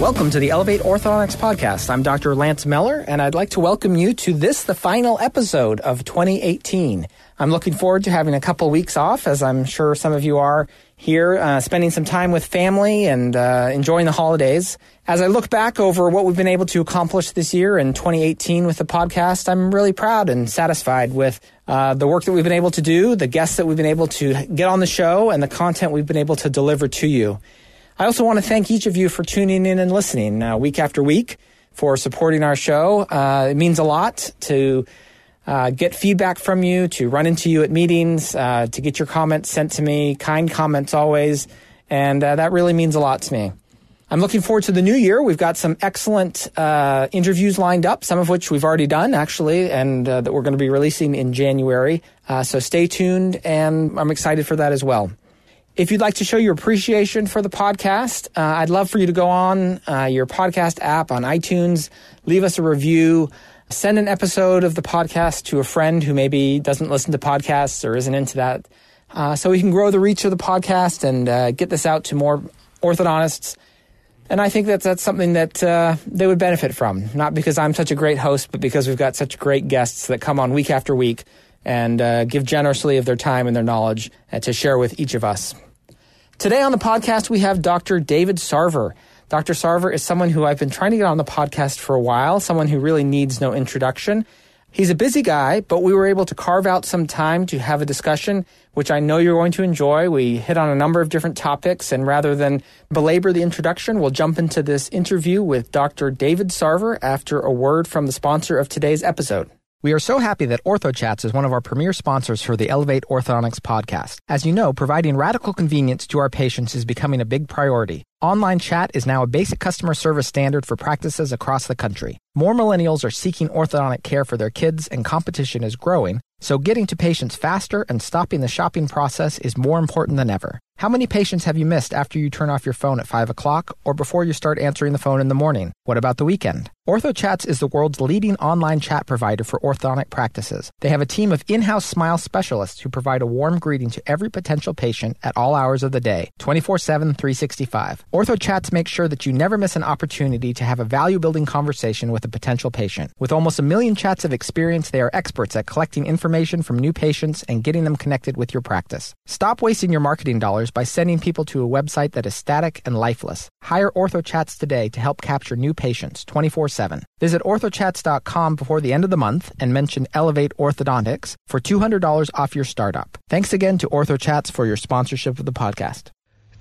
Welcome to the Elevate Orthodontics podcast. I'm Dr. Lance Miller, and I'd like to welcome you to this, the final episode of 2018. I'm looking forward to having a couple weeks off, as I'm sure some of you are here, uh, spending some time with family and uh, enjoying the holidays. As I look back over what we've been able to accomplish this year in 2018 with the podcast, I'm really proud and satisfied with uh, the work that we've been able to do, the guests that we've been able to get on the show, and the content we've been able to deliver to you. I also want to thank each of you for tuning in and listening uh, week after week, for supporting our show. Uh, it means a lot to uh, get feedback from you, to run into you at meetings, uh, to get your comments sent to me, kind comments always, and uh, that really means a lot to me. I'm looking forward to the new year. We've got some excellent uh, interviews lined up, some of which we've already done actually, and uh, that we're going to be releasing in January. Uh, so stay tuned, and I'm excited for that as well. If you'd like to show your appreciation for the podcast, I'd love for you to go on your podcast app on iTunes, leave us a review. Send an episode of the podcast to a friend who maybe doesn't listen to podcasts or isn't into that, uh, so we can grow the reach of the podcast and uh, get this out to more orthodontists. And I think that that's something that uh, they would benefit from, not because I'm such a great host, but because we've got such great guests that come on week after week and uh, give generously of their time and their knowledge uh, to share with each of us. Today on the podcast, we have Dr. David Sarver. Dr. Sarver is someone who I've been trying to get on the podcast for a while, someone who really needs no introduction. He's a busy guy, but we were able to carve out some time to have a discussion, which I know you're going to enjoy. We hit on a number of different topics, and rather than belabor the introduction, we'll jump into this interview with Dr. David Sarver after a word from the sponsor of today's episode. We are so happy that OrthoChats is one of our premier sponsors for the Elevate Orthodontics podcast. As you know, providing radical convenience to our patients is becoming a big priority. Online chat is now a basic customer service standard for practices across the country. More millennials are seeking orthodontic care for their kids, and competition is growing, so getting to patients faster and stopping the shopping process is more important than ever. How many patients have you missed after you turn off your phone at 5 o'clock or before you start answering the phone in the morning? What about the weekend? OrthoChats is the world's leading online chat provider for orthodontic practices. They have a team of in-house smile specialists who provide a warm greeting to every potential patient at all hours of the day, 24-7, 365. OrthoChats makes sure that you never miss an opportunity to have a value-building conversation with a potential patient. With almost a million chats of experience, they are experts at collecting information from new patients and getting them connected with your practice. Stop wasting your marketing dollars by sending people to a website that is static and lifeless. Hire OrthoChats today to help capture new patients 24 7. Visit orthochats.com before the end of the month and mention Elevate Orthodontics for $200 off your startup. Thanks again to OrthoChats for your sponsorship of the podcast.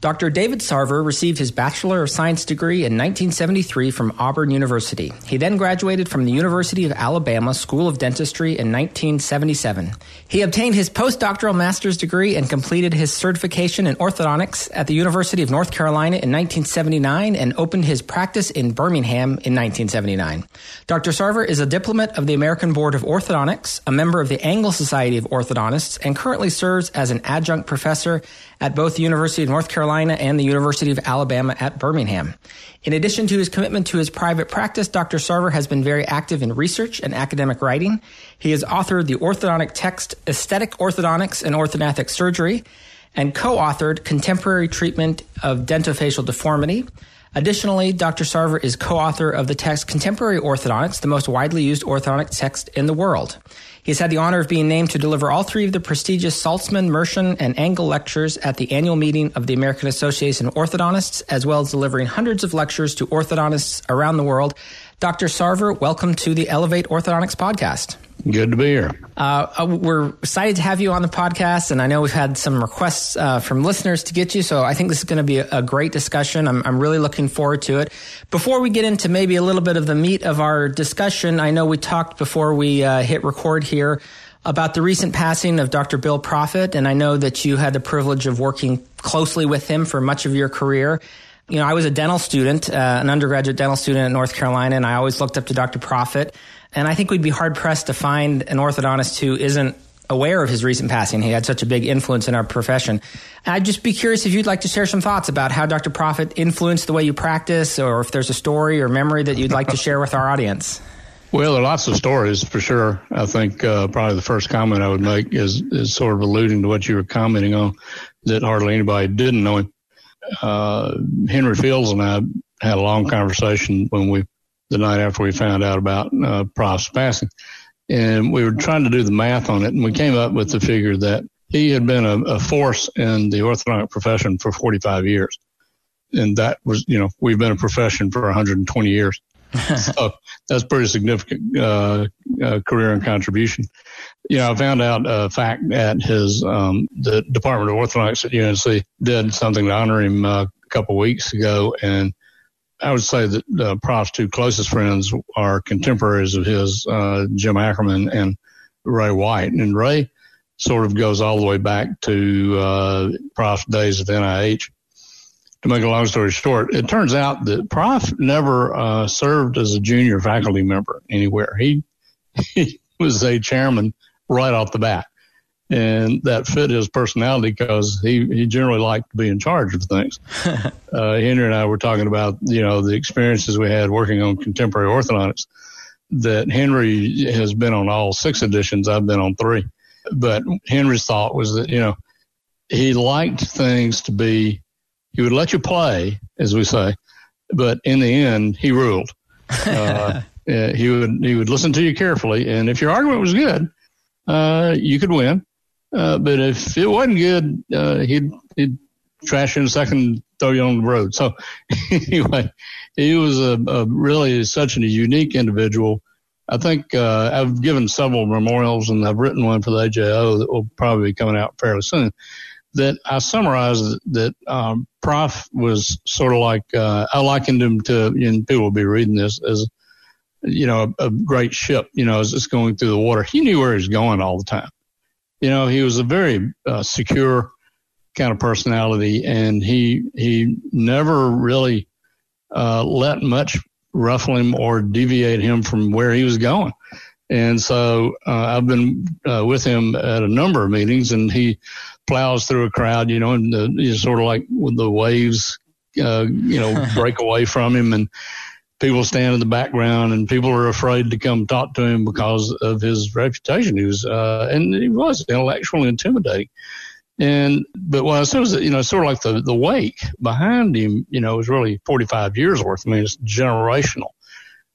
Dr. David Sarver received his Bachelor of Science degree in 1973 from Auburn University. He then graduated from the University of Alabama School of Dentistry in 1977. He obtained his postdoctoral master's degree and completed his certification in orthodontics at the University of North Carolina in 1979 and opened his practice in Birmingham in 1979. Dr. Sarver is a diplomat of the American Board of Orthodontics, a member of the Angle Society of Orthodontists, and currently serves as an adjunct professor at both the University of North Carolina and the University of Alabama at Birmingham. In addition to his commitment to his private practice, Dr. Sarver has been very active in research and academic writing. He has authored the orthodontic text Aesthetic Orthodontics and Orthognathic Surgery and co-authored Contemporary Treatment of Dentofacial Deformity. Additionally, Dr. Sarver is co-author of the text Contemporary Orthodontics, the most widely used orthodontic text in the world. He's had the honor of being named to deliver all three of the prestigious Salzmann, Mershon, and Angle lectures at the annual meeting of the American Association of Orthodontists, as well as delivering hundreds of lectures to orthodontists around the world. Dr. Sarver, welcome to the Elevate Orthodontics podcast. Good to be here. Uh, uh, we're excited to have you on the podcast, and I know we've had some requests uh, from listeners to get you, so I think this is going to be a, a great discussion. I'm, I'm, really looking forward to it. Before we get into maybe a little bit of the meat of our discussion, I know we talked before we uh, hit record here about the recent passing of Dr. Bill Proffit, and I know that you had the privilege of working closely with him for much of your career. You know, I was a dental student, uh, an undergraduate dental student at North Carolina, and I always looked up to Dr. Proffit. And I think we'd be hard pressed to find an orthodontist who isn't aware of his recent passing. He had such a big influence in our profession. I'd just be curious if you'd like to share some thoughts about how Dr. Proffit influenced the way you practice, or if there's a story or memory that you'd like to share with our audience. Well, there are lots of stories for sure. I think uh, probably the first comment I would make is is sort of alluding to what you were commenting on, that hardly anybody didn't know him. Uh, Henry Fields and I had a long conversation when we the night after we found out about uh, Prof's passing, and we were trying to do the math on it, and we came up with the figure that he had been a, a force in the orthodontic profession for 45 years, and that was you know we've been a profession for 120 years. so that's pretty significant uh, uh, career and contribution. You know, I found out a fact at his um, the Department of Orthodontics at UNC did something to honor him uh, a couple of weeks ago, and I would say that uh, Prof's two closest friends are contemporaries of his, uh, Jim Ackerman and Ray White, and Ray sort of goes all the way back to uh, Prof's days at NIH to make a long story short, it turns out that Prof never uh, served as a junior faculty member anywhere. He he was a chairman right off the bat, and that fit his personality because he he generally liked to be in charge of things. uh, Henry and I were talking about you know the experiences we had working on contemporary orthodontics. That Henry has been on all six editions. I've been on three, but Henry's thought was that you know he liked things to be he would let you play, as we say, but in the end, he ruled. Uh, he would he would listen to you carefully, and if your argument was good, uh, you could win. Uh, but if it wasn't good, uh, he'd he'd trash you in a second, throw you on the road. So anyway, he was a, a really such a unique individual. I think uh, I've given several memorials, and I've written one for the AJO that will probably be coming out fairly soon that I summarized that um, Prof was sort of like uh, I likened him to, and people will be reading this as you know a, a great ship. You know, as it's going through the water, he knew where he was going all the time. You know, he was a very uh, secure kind of personality, and he he never really uh, let much ruffle him or deviate him from where he was going. And so uh, I've been uh, with him at a number of meetings, and he plows through a crowd, you know, and the, you sort of like when the waves, uh, you know, break away from him and people stand in the background and people are afraid to come talk to him because of his reputation. He was, uh, and he was intellectually intimidating. And, but what I said was that, you know, sort of like the, the wake behind him, you know, was really 45 years worth. I mean, it's generational.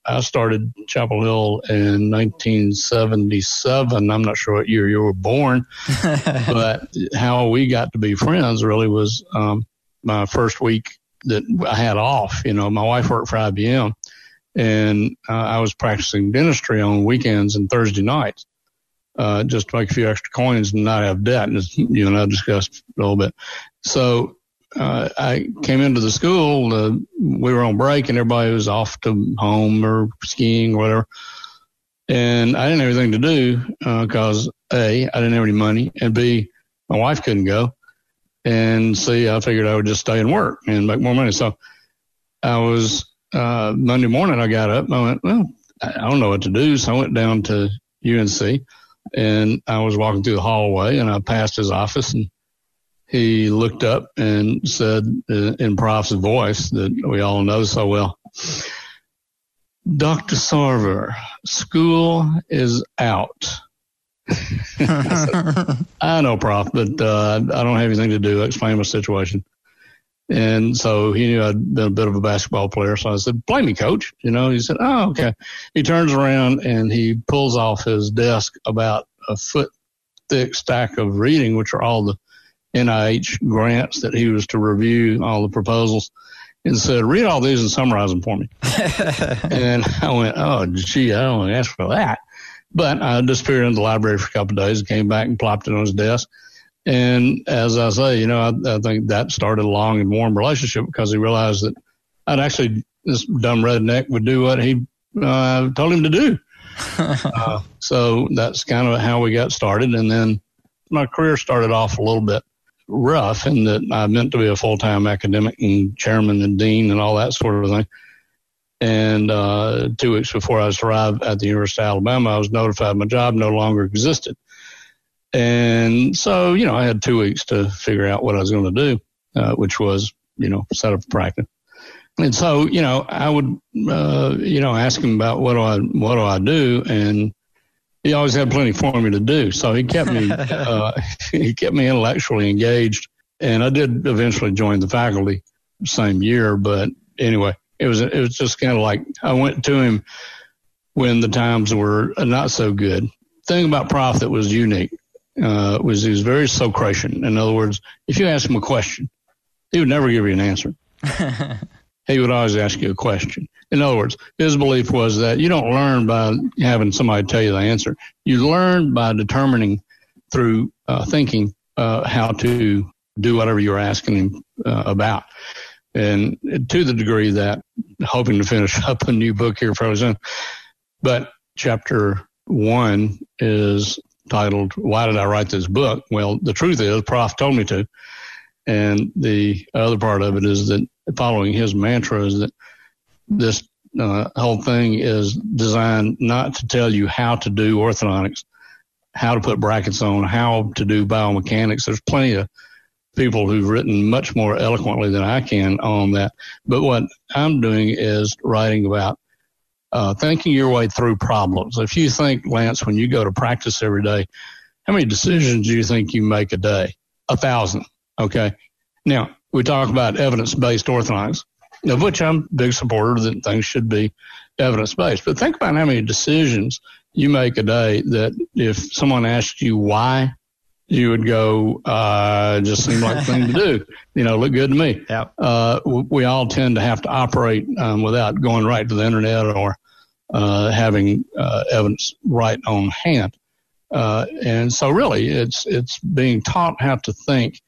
I started Chapel Hill in 1977. I'm not sure what year you were born, but how we got to be friends really was um, my first week that I had off. You know, my wife worked for IBM, and uh, I was practicing dentistry on weekends and Thursday nights. Uh, just to make a few extra coins and not have debt, as you and I discussed a little bit. So uh, I came into the school. Uh, we were on break, and everybody was off to home or skiing or whatever. And I didn't have anything to do because uh, a I didn't have any money, and b my wife couldn't go. And see, I figured I would just stay and work and make more money. So I was uh, Monday morning. I got up. I went, well, I don't know what to do. So I went down to UNC, and I was walking through the hallway, and I passed his office and he looked up and said uh, in Prof's voice that we all know so well, Dr. Sarver, school is out. I, know, Prof, but uh, I don't have anything to do. I explained my situation. And so he knew I'd been a bit of a basketball player. So I said, play me, coach. You know, he said, oh, okay. He turns around and he pulls off his desk about a foot thick stack of reading, which are all the NIH grants that he was to review all the proposals and said, read all these and summarize them for me. and I went, oh, gee, I don't ask for that. But I disappeared in the library for a couple of days and came back and plopped it on his desk. And as I say, you know, I, I think that started a long and warm relationship because he realized that I'd actually, this dumb redneck would do what he uh, told him to do. uh, so that's kind of how we got started. And then my career started off a little bit rough in that I meant to be a full time academic and chairman and dean and all that sort of thing. And uh, two weeks before I was to arrive at the University of Alabama, I was notified my job no longer existed. And so, you know, I had two weeks to figure out what I was going to do, uh, which was, you know, set up a practice. And so, you know, I would, uh, you know, ask him about what do I, what do I do? And he always had plenty for me to do. So he kept me, uh, he kept me intellectually engaged. And I did eventually join the faculty same year. But anyway, it was, it was just kind of like I went to him when the times were not so good. Thing about Prof that was unique uh, was he was very Socratian. In other words, if you ask him a question, he would never give you an answer. he would always ask you a question. In other words, his belief was that you don't learn by having somebody tell you the answer. You learn by determining through uh, thinking uh, how to do whatever you're asking him uh, about. And to the degree that hoping to finish up a new book here soon. But chapter one is titled, Why Did I Write This Book? Well, the truth is, Prof told me to. And the other part of it is that following his mantra is that this uh, whole thing is designed not to tell you how to do orthodontics, how to put brackets on, how to do biomechanics. There's plenty of people who've written much more eloquently than I can on that. But what I'm doing is writing about uh, thinking your way through problems. If you think, Lance, when you go to practice every day, how many decisions do you think you make a day? A thousand. Okay. Now, we talk about evidence based orthodontics, of which I'm a big supporter that things should be evidence based. But think about how many decisions you make a day that if someone asked you why, you would go, uh, just seemed like a thing to do. You know, look good to me. Yep. Uh, we all tend to have to operate um, without going right to the internet or uh, having uh, evidence right on hand. Uh, and so, really, it's it's being taught how to think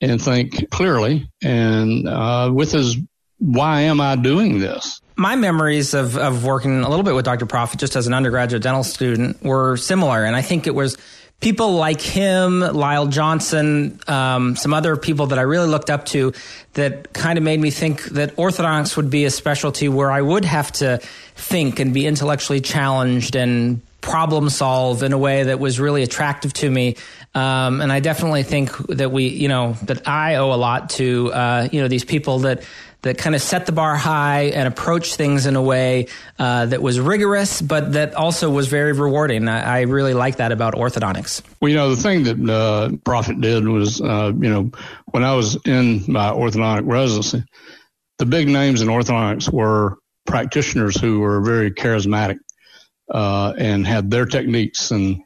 and think clearly, and uh, with his why am I doing this? My memories of, of working a little bit with Dr. Proffit just as an undergraduate dental student were similar. And I think it was people like him, Lysle Johnson, um, some other people that I really looked up to that kind of made me think that orthodontics would be a specialty where I would have to think and be intellectually challenged and problem solve in a way that was really attractive to me. Um, and I definitely think that we, you know, that I owe a lot to, uh, you know, these people that that kind of set the bar high and approached things in a way uh, that was rigorous, but that also was very rewarding. I, I, really like that about orthodontics. Well, you know, the thing that uh, Proffit did was, uh, you know, when I was in my orthodontic residency, the big names in orthodontics were practitioners who were very charismatic uh, and had their techniques and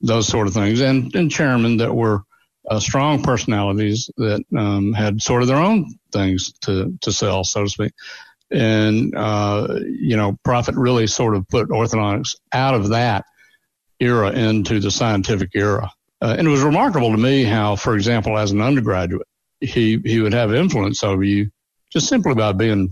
those sort of things, and, and chairmen that were uh, strong personalities that um, had sort of their own things to to sell, so to speak. And uh, you know, Proffit really sort of put orthodontics out of that era into the scientific era. Uh, and it was remarkable to me how, for example, as an undergraduate, he he would have influence over you just simply by being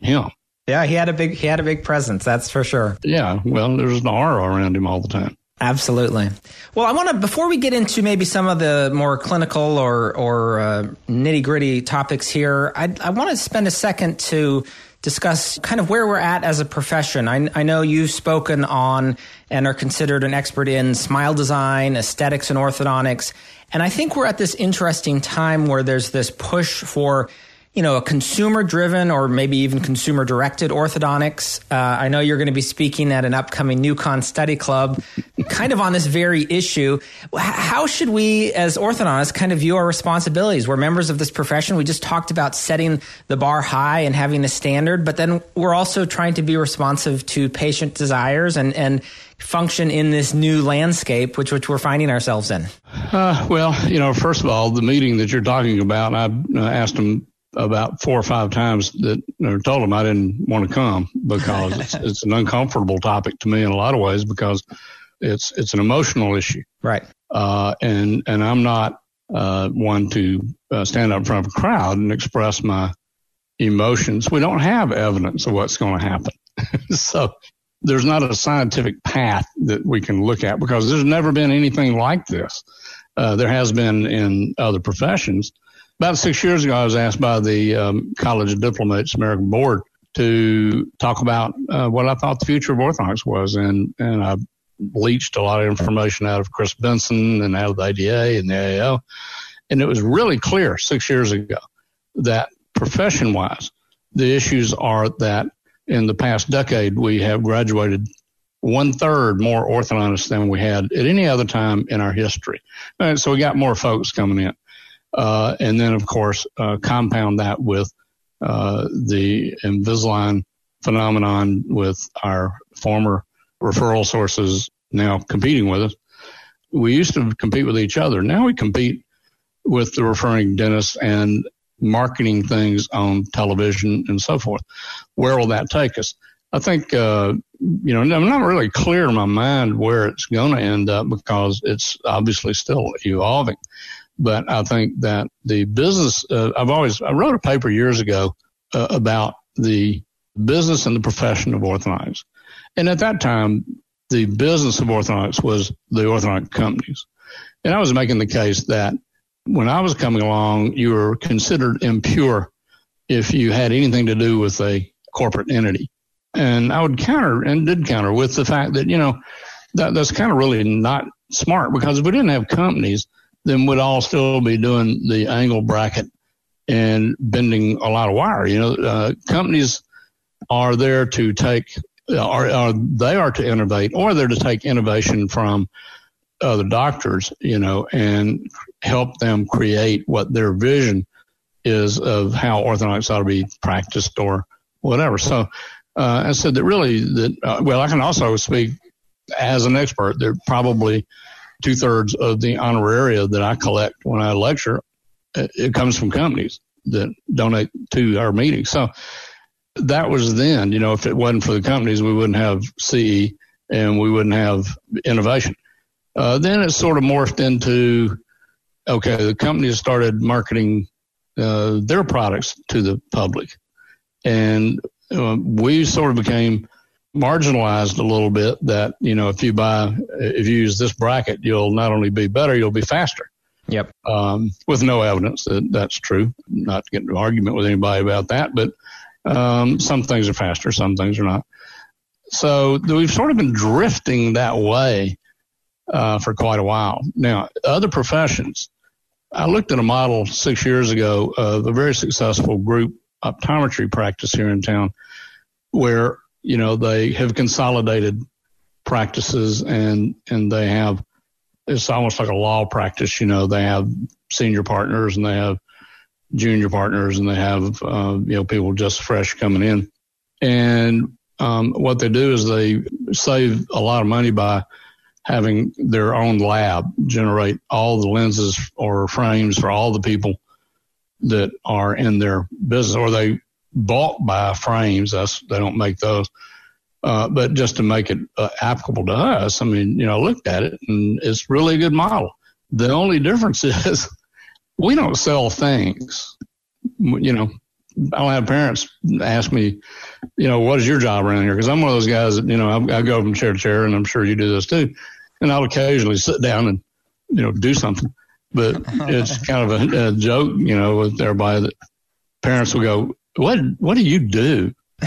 him. Yeah, he had a big he had a big presence, that's for sure. Yeah, well, there's an aura around him all the time. Absolutely. Well, I want to before we get into maybe some of the more clinical or or uh, nitty gritty topics here, I, I want to spend a second to discuss kind of where we're at as a profession. I, I know you've spoken on and are considered an expert in smile design, aesthetics, and orthodontics, and I think we're at this interesting time where there's this push for you know, a consumer driven or maybe even consumer directed orthodontics. Uh, I know you're going to be speaking at an upcoming NewCon study club kind of on this very issue. How should we, as orthodontists, kind of view our responsibilities? We're members of this profession. We just talked about setting the bar high and having a standard, but then we're also trying to be responsive to patient desires and, and function in this new landscape, which, which we're finding ourselves in? Uh, well, you know, first of all, the meeting that you're talking about, I uh, asked them about four or five times that or told him I didn't want to come because it's, it's an uncomfortable topic to me in a lot of ways because it's it's an emotional issue. Right. Uh, and and I'm not uh, one to uh, stand up in front of a crowd and express my emotions. We don't have evidence of what's going to happen. so there's not a scientific path that we can look at because there's never been anything like this. Uh, there has been in other professions about six years ago, I was asked by the um, College of Diplomats American Board to talk about uh, what I thought the future of orthodontics was, and and I leached a lot of information out of Chris Benson and out of the ADA and the AAO. And it was really clear six years ago that profession wise, the issues are that in the past decade, we have graduated one third more orthodontists than we had at any other time in our history. And so we got more folks coming in. Uh, and then, of course, uh, compound that with uh, the Invisalign phenomenon with our former referral sources now competing with us. We used to compete with each other. Now we compete with the referring dentists and marketing things on television and so forth. Where will that take us? I think, uh, you know, I'm not really clear in my mind where it's going to end up because it's obviously still evolving. But I think that the business, uh, I've always, I wrote a paper years ago uh, about the business and the profession of orthodontics. And at that time, the business of orthodontics was the orthodontic companies. And I was making the case that when I was coming along, you were considered impure if you had anything to do with a corporate entity. And I would counter and did counter with the fact that, you know, that, that's kind of really not smart because if we didn't have companies, then we'd all still be doing the angle bracket and bending a lot of wire. You know, uh, companies are there to take, are, are they are to innovate, or they're to take innovation from other doctors, you know, and help them create what their vision is of how orthodontics ought to be practiced or whatever. So uh, I said that really that uh, well, I can also speak as an expert. There probably two thirds of the honoraria that I collect when I lecture, it comes from companies that donate to our meetings. So that was then. You know, if it wasn't for the companies, we wouldn't have CE and we wouldn't have innovation. Uh, then it sort of morphed into okay, the companies started marketing uh, their products to the public, and uh, we sort of became marginalized a little bit. That you know, if you buy, if you use this bracket, you'll not only be better, you'll be faster. Yep. Um, with no evidence that that's true. Not to get into an argument with anybody about that, but um, some things are faster, some things are not. So we've sort of been drifting that way uh, for quite a while. Now, other professions, I looked at a model six years ago of a very successful group optometry practice here in town where, you know, they have consolidated practices and, and they have, it's almost like a law practice, you know, they have senior partners and they have junior partners and they have, uh, you know, people just fresh coming in. And, um, what they do is they save a lot of money by having their own lab generate all the lenses or frames for all the people that are in their business or they bulk by frames. That's, they don't make those. Uh, but just to make it uh, applicable to us, I mean, you know, I looked at it and it's really a good model. The only difference is we don't sell things. You know, I'll have parents ask me, you know, what is your job around here? Because I'm one of those guys that, you know, I, I, go from chair to chair, and I'm sure you do this too and I'll occasionally sit down and you know do something. But it's kind of a, a joke, you know, with everybody that parents will go, "What what do you do?"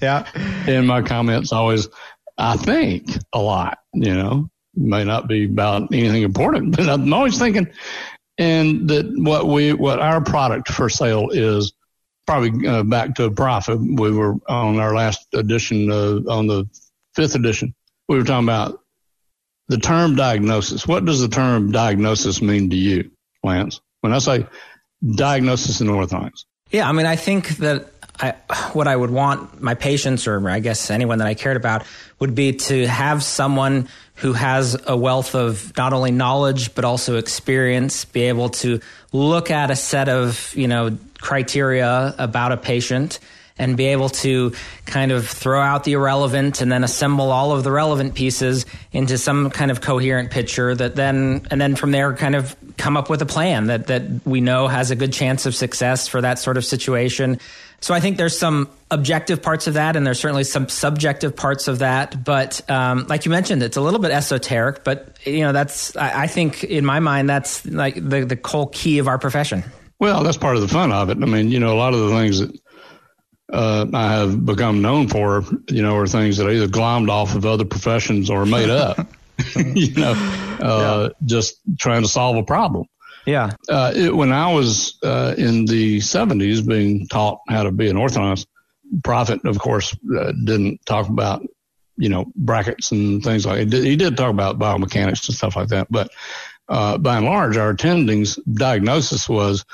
yeah. And my comments always, I think a lot, you know, may not be about anything important, but I'm always thinking, and that what we, what our product for sale is probably uh, back to a Proffit. We were on our last edition, uh, on the fifth edition. We were talking about the term diagnosis. What does the term diagnosis mean to you, Lance? When I say diagnosis in orthodontics. Yeah, I mean, I think that I, what I would want my patients, or I guess anyone that I cared about, would be to have someone who has a wealth of not only knowledge but also experience, be able to look at a set of you know criteria about a patient and be able to kind of throw out the irrelevant and then assemble all of the relevant pieces into some kind of coherent picture that then and then from there kind of come up with a plan that that we know has a good chance of success for that sort of situation. So I think there's some objective parts of that, and there's certainly some subjective parts of that. But um, like you mentioned, it's a little bit esoteric. But you know, that's I, I think in my mind that's like the the whole key of our profession. Well, that's part of the fun of it. I mean, you know, a lot of the things that uh, I have become known for, you know, are things that are either glommed off of other professions or made up. you know, uh, yeah. just trying to solve a problem. Yeah. Uh, it, when I was uh, in the 70s being taught how to be an orthodontist, Proffit, of course, uh, didn't talk about, you know, brackets and things like that. He did talk about biomechanics and stuff like that. But uh, by and large, our attending's diagnosis was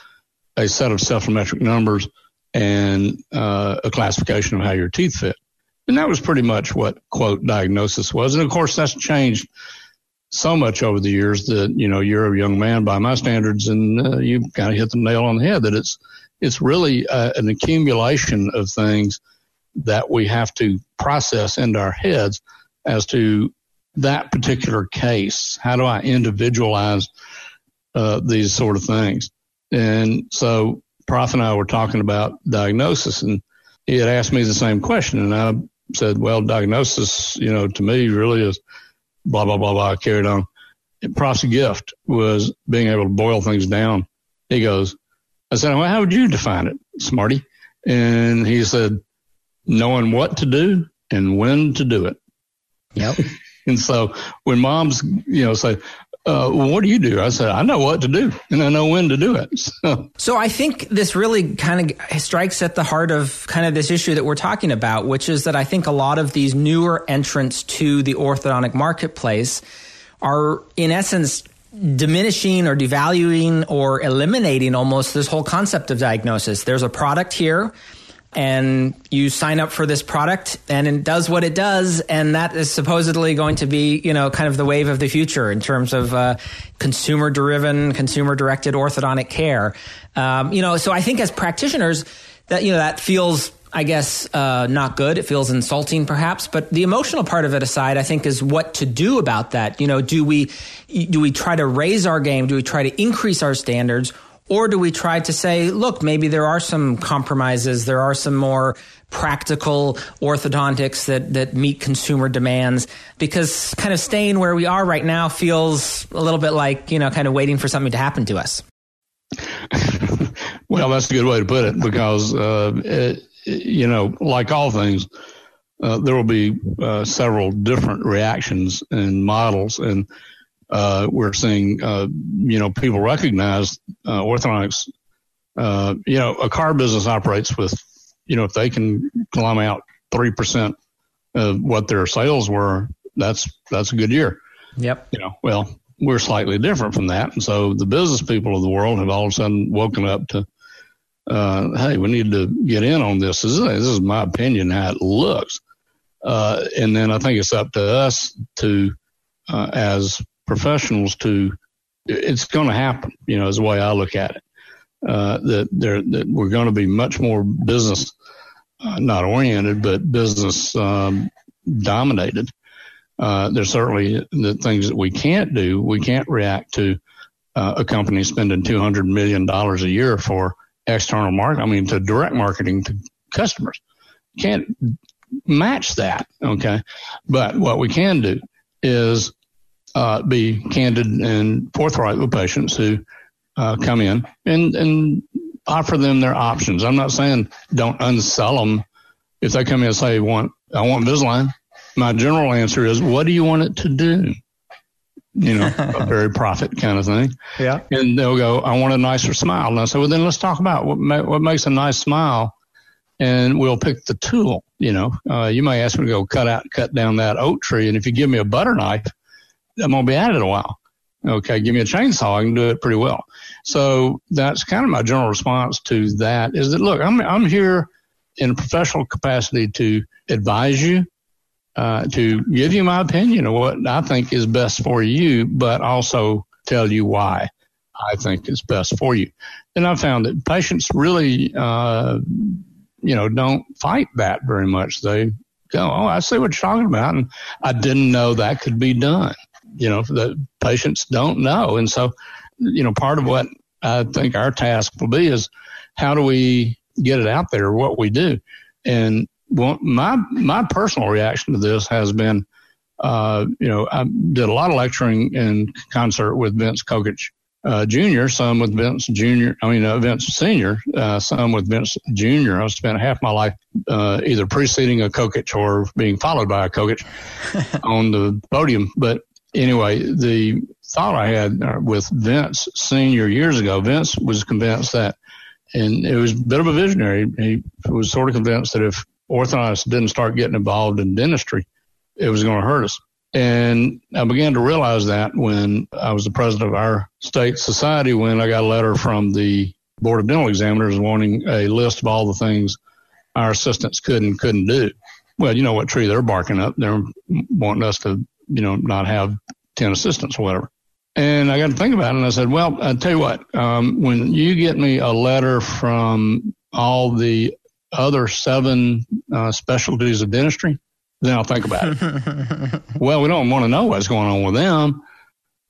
a set of cephalometric numbers and uh, a classification of how your teeth fit. And that was pretty much what quote diagnosis was. And of course, that's changed so much over the years that you know you're a young man by my standards, and uh, you kind of hit the nail on the head that it's it's really uh, an accumulation of things that we have to process into our heads as to that particular case. How do I individualize uh, these sort of things? And so, Prof and I were talking about diagnosis, and he had asked me the same question, and I said, "Well, diagnosis, you know, to me really is." blah, blah, blah, blah, carried on. Prof's gift was being able to boil things down. He goes, I said, well, how would you define it, Smarty? And he said, knowing what to do and when to do it. Yep. and so when moms, you know, say, uh, what do you do? I said, I know what to do and I know when to do it. So. so I think this really kind of strikes at the heart of kind of this issue that we're talking about, which is that I think a lot of these newer entrants to the orthodontic marketplace are, in essence, diminishing or devaluing or eliminating almost this whole concept of diagnosis. There's a product here and you sign up for this product and it does what it does and that is supposedly going to be you know kind of the wave of the future in terms of uh, consumer driven consumer directed orthodontic care um, you know so i think as practitioners that you know that feels I guess uh, not good. It feels insulting, perhaps. But the emotional part of it aside, I think is what to do about that. You know, do we do we try to raise our game? Do we try to increase our standards, or do we try to say, look, maybe there are some compromises, there are some more practical orthodontics that, that meet consumer demands? Because kind of staying where we are right now feels a little bit like, you know, kind of waiting for something to happen to us. well, that's a good way to put it because, uh, it, you know, like all things, uh, there will be uh, several different reactions and models. And uh, we're seeing, uh, you know, people recognize uh, orthodontics. Uh, you know, a car business operates with, you know, if they can climb out three percent of what their sales were, that's that's a good year. Yep. You know, well, we're slightly different from that, and so the business people of the world have all of a sudden woken up to, uh, hey, we need to get in on this. This is, this is my opinion how it looks, uh, and then I think it's up to us to, uh, as professionals to it's going to happen. You know, is the way I look at it. Uh, that there that we're going to be much more business uh, not oriented, but business um, dominated. Uh, there's certainly the things that we can't do. We can't react to uh, a company spending two hundred million dollars a year for external market. I mean, to direct marketing to customers. Can't match that. Okay, but what we can do is uh, be candid and forthright with patients who uh, come in and, and offer them their options. I'm not saying don't unsell them. If they come in and say, want, I want Invisalign, my general answer is, what do you want it to do? You know, a very Proffit kind of thing. Yeah. And they'll go, I want a nicer smile. And I say, well, then let's talk about what, ma- what makes a nice smile and we'll pick the tool. You know, uh, you may ask me to go cut out, cut down that oak tree. And if you give me a butter knife, I'm going to be at it a while. Okay, give me a chainsaw. I can do it pretty well. So that's kind of my general response to that is that, look, I'm, I'm here in a professional capacity to advise you, uh, to give you my opinion of what I think is best for you, but also tell you why I think is best for you. And I found that patients really, uh, you know, don't fight that very much. They go, Oh, I see what you're talking about. And I didn't know that could be done you know, the patients don't know. And so, you know, part of what I think our task will be is how do we get it out there, what we do. And well, my, my personal reaction to this has been, uh, you know, I did a lot of lecturing in concert with Vince Kokich uh, Junior, some with Vince Junior. I mean, uh, Vince Senior, uh, some with Vince Junior. I spent half my life uh, either preceding a Kokich or being followed by a Kokich on the podium. But anyway, the thought I had uh, with Vince Senior years ago, Vince was convinced that, and it was a bit of a visionary. He was sort of convinced that if orthodontists didn't start getting involved in dentistry, it was going to hurt us. And I began to realize that when I was the president of our state society, when I got a letter from the Board of Dental Examiners wanting a list of all the things our assistants could and couldn't do. Well, you know what tree they're barking up. They're wanting us to, you know, not have 10 assistants or whatever. And I got to think about it and I said, well, I tell you what, um, when you get me a letter from all the other seven uh, specialties of dentistry, then I'll think about it. well, we don't want to know what's going on with them.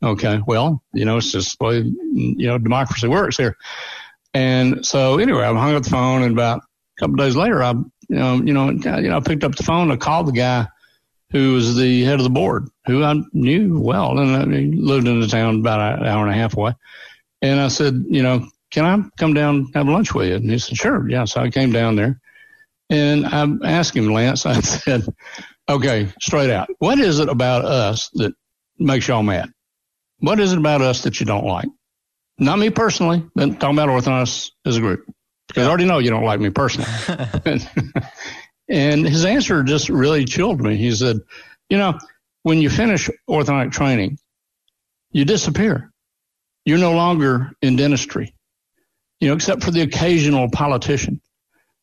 Okay, well, you know, it's just way you know democracy works here. And so anyway, I hung up the phone, and about a couple of days later, I you know you know you know I picked up the phone. I called the guy who was the head of the board, who I knew well, and he lived in the town about an hour and a half away. And I said, you know, can I come down and have lunch with you? And he said, sure. Yeah. So I came down there and I asked him, Lance, I said, okay, straight out, what is it about us that makes y'all mad? What is it about us that you don't like? Not me personally, but talking about orthodontists as a group. Because I already know you don't like me personally. and his answer just really chilled me. He said, you know, when you finish orthodontic training, you disappear. You're no longer in dentistry, you know, except for the occasional politician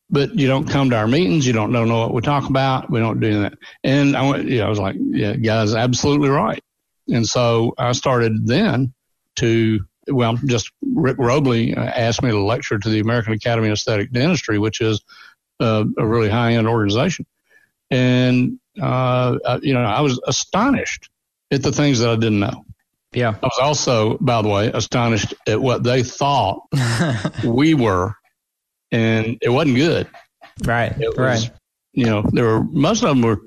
but you don't come to our meetings. You don't know, know what we talk about. We don't do that. And I went, yeah, I was like, yeah, guys, absolutely right. And so I started then to, well, just Rick Roblee uh, asked me to lecture to the American Academy of Aesthetic Dentistry, which is a, a really high end organization. And, uh, you know, I was astonished at the things that I didn't know. Yeah. I was also, by the way, astonished at what they thought we were and it wasn't good. Right. It was, right. You know, there were most of them were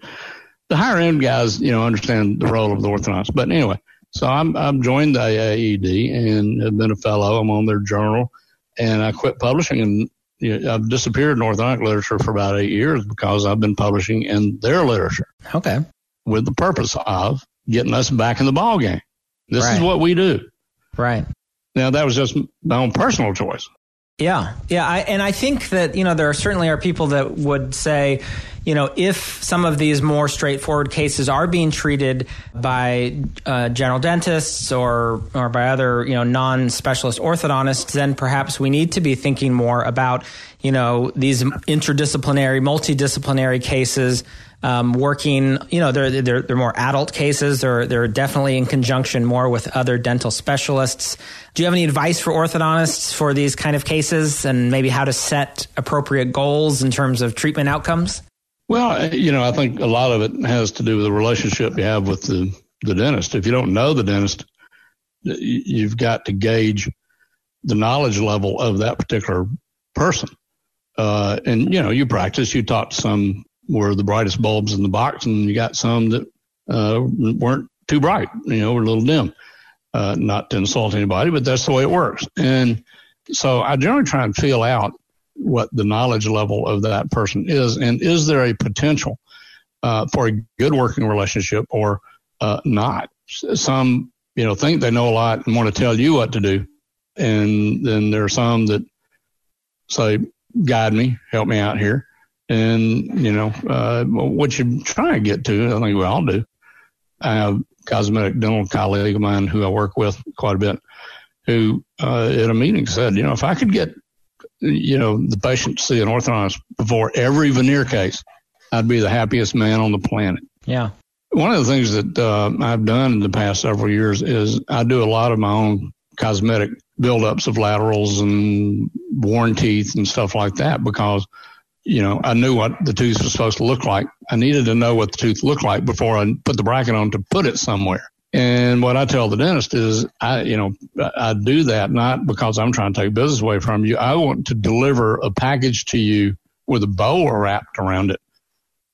the higher end guys. You know, understand the role of the orthodontist. But anyway, so I'm I'm joined the AAED and have been a fellow. I'm on their journal, and I quit publishing and. You know, I've disappeared in orthodontic literature for about eight years because I've been publishing in their literature. Okay. With the purpose of getting us back in the ball game. This right. is what we do. Right. Now that was just my own personal choice. Yeah, yeah, I, and I think that you know there are certainly are people that would say, you know, if some of these more straightforward cases are being treated by uh, general dentists or or by other you know non-specialist orthodontists, then perhaps we need to be thinking more about you know these interdisciplinary, multidisciplinary cases um, working. You know, they're, they're they're more adult cases. They're they're definitely in conjunction more with other dental specialists. Do you have any advice for orthodontists for these kind of cases, and maybe how to set appropriate goals in terms of treatment outcomes? Well, you know, I think a lot of it has to do with the relationship you have with the the dentist. If you don't know the dentist, you've got to gauge the knowledge level of that particular person. Uh, and you know, you practice, you talk to some were the brightest bulbs in the box, and you got some that uh, weren't too bright, you know, were a little dim. Uh, not to insult anybody, but that's the way it works. And so I generally try and feel out what the knowledge level of that person is, and is there a potential uh, for a good working relationship or uh, not? Some, you know, think they know a lot and want to tell you what to do, and then there are some that say, "Guide me, help me out here." And, you know, uh, what you try to get to, I think we all do. I have a cosmetic dental colleague of mine who I work with quite a bit who uh, at a meeting said, you know, if I could get, you know, the patient to see an orthodontist before every veneer case, I'd be the happiest man on the planet. Yeah. One of the things that uh, I've done in the past several years is I do a lot of my own cosmetic buildups of laterals and worn teeth and stuff like that because – you know, I knew what the tooth was supposed to look like. I needed to know what the tooth looked like before I put the bracket on to put it somewhere. And what I tell the dentist is, I, you know, I do that not because I'm trying to take business away from you. I want to deliver a package to you with a bow wrapped around it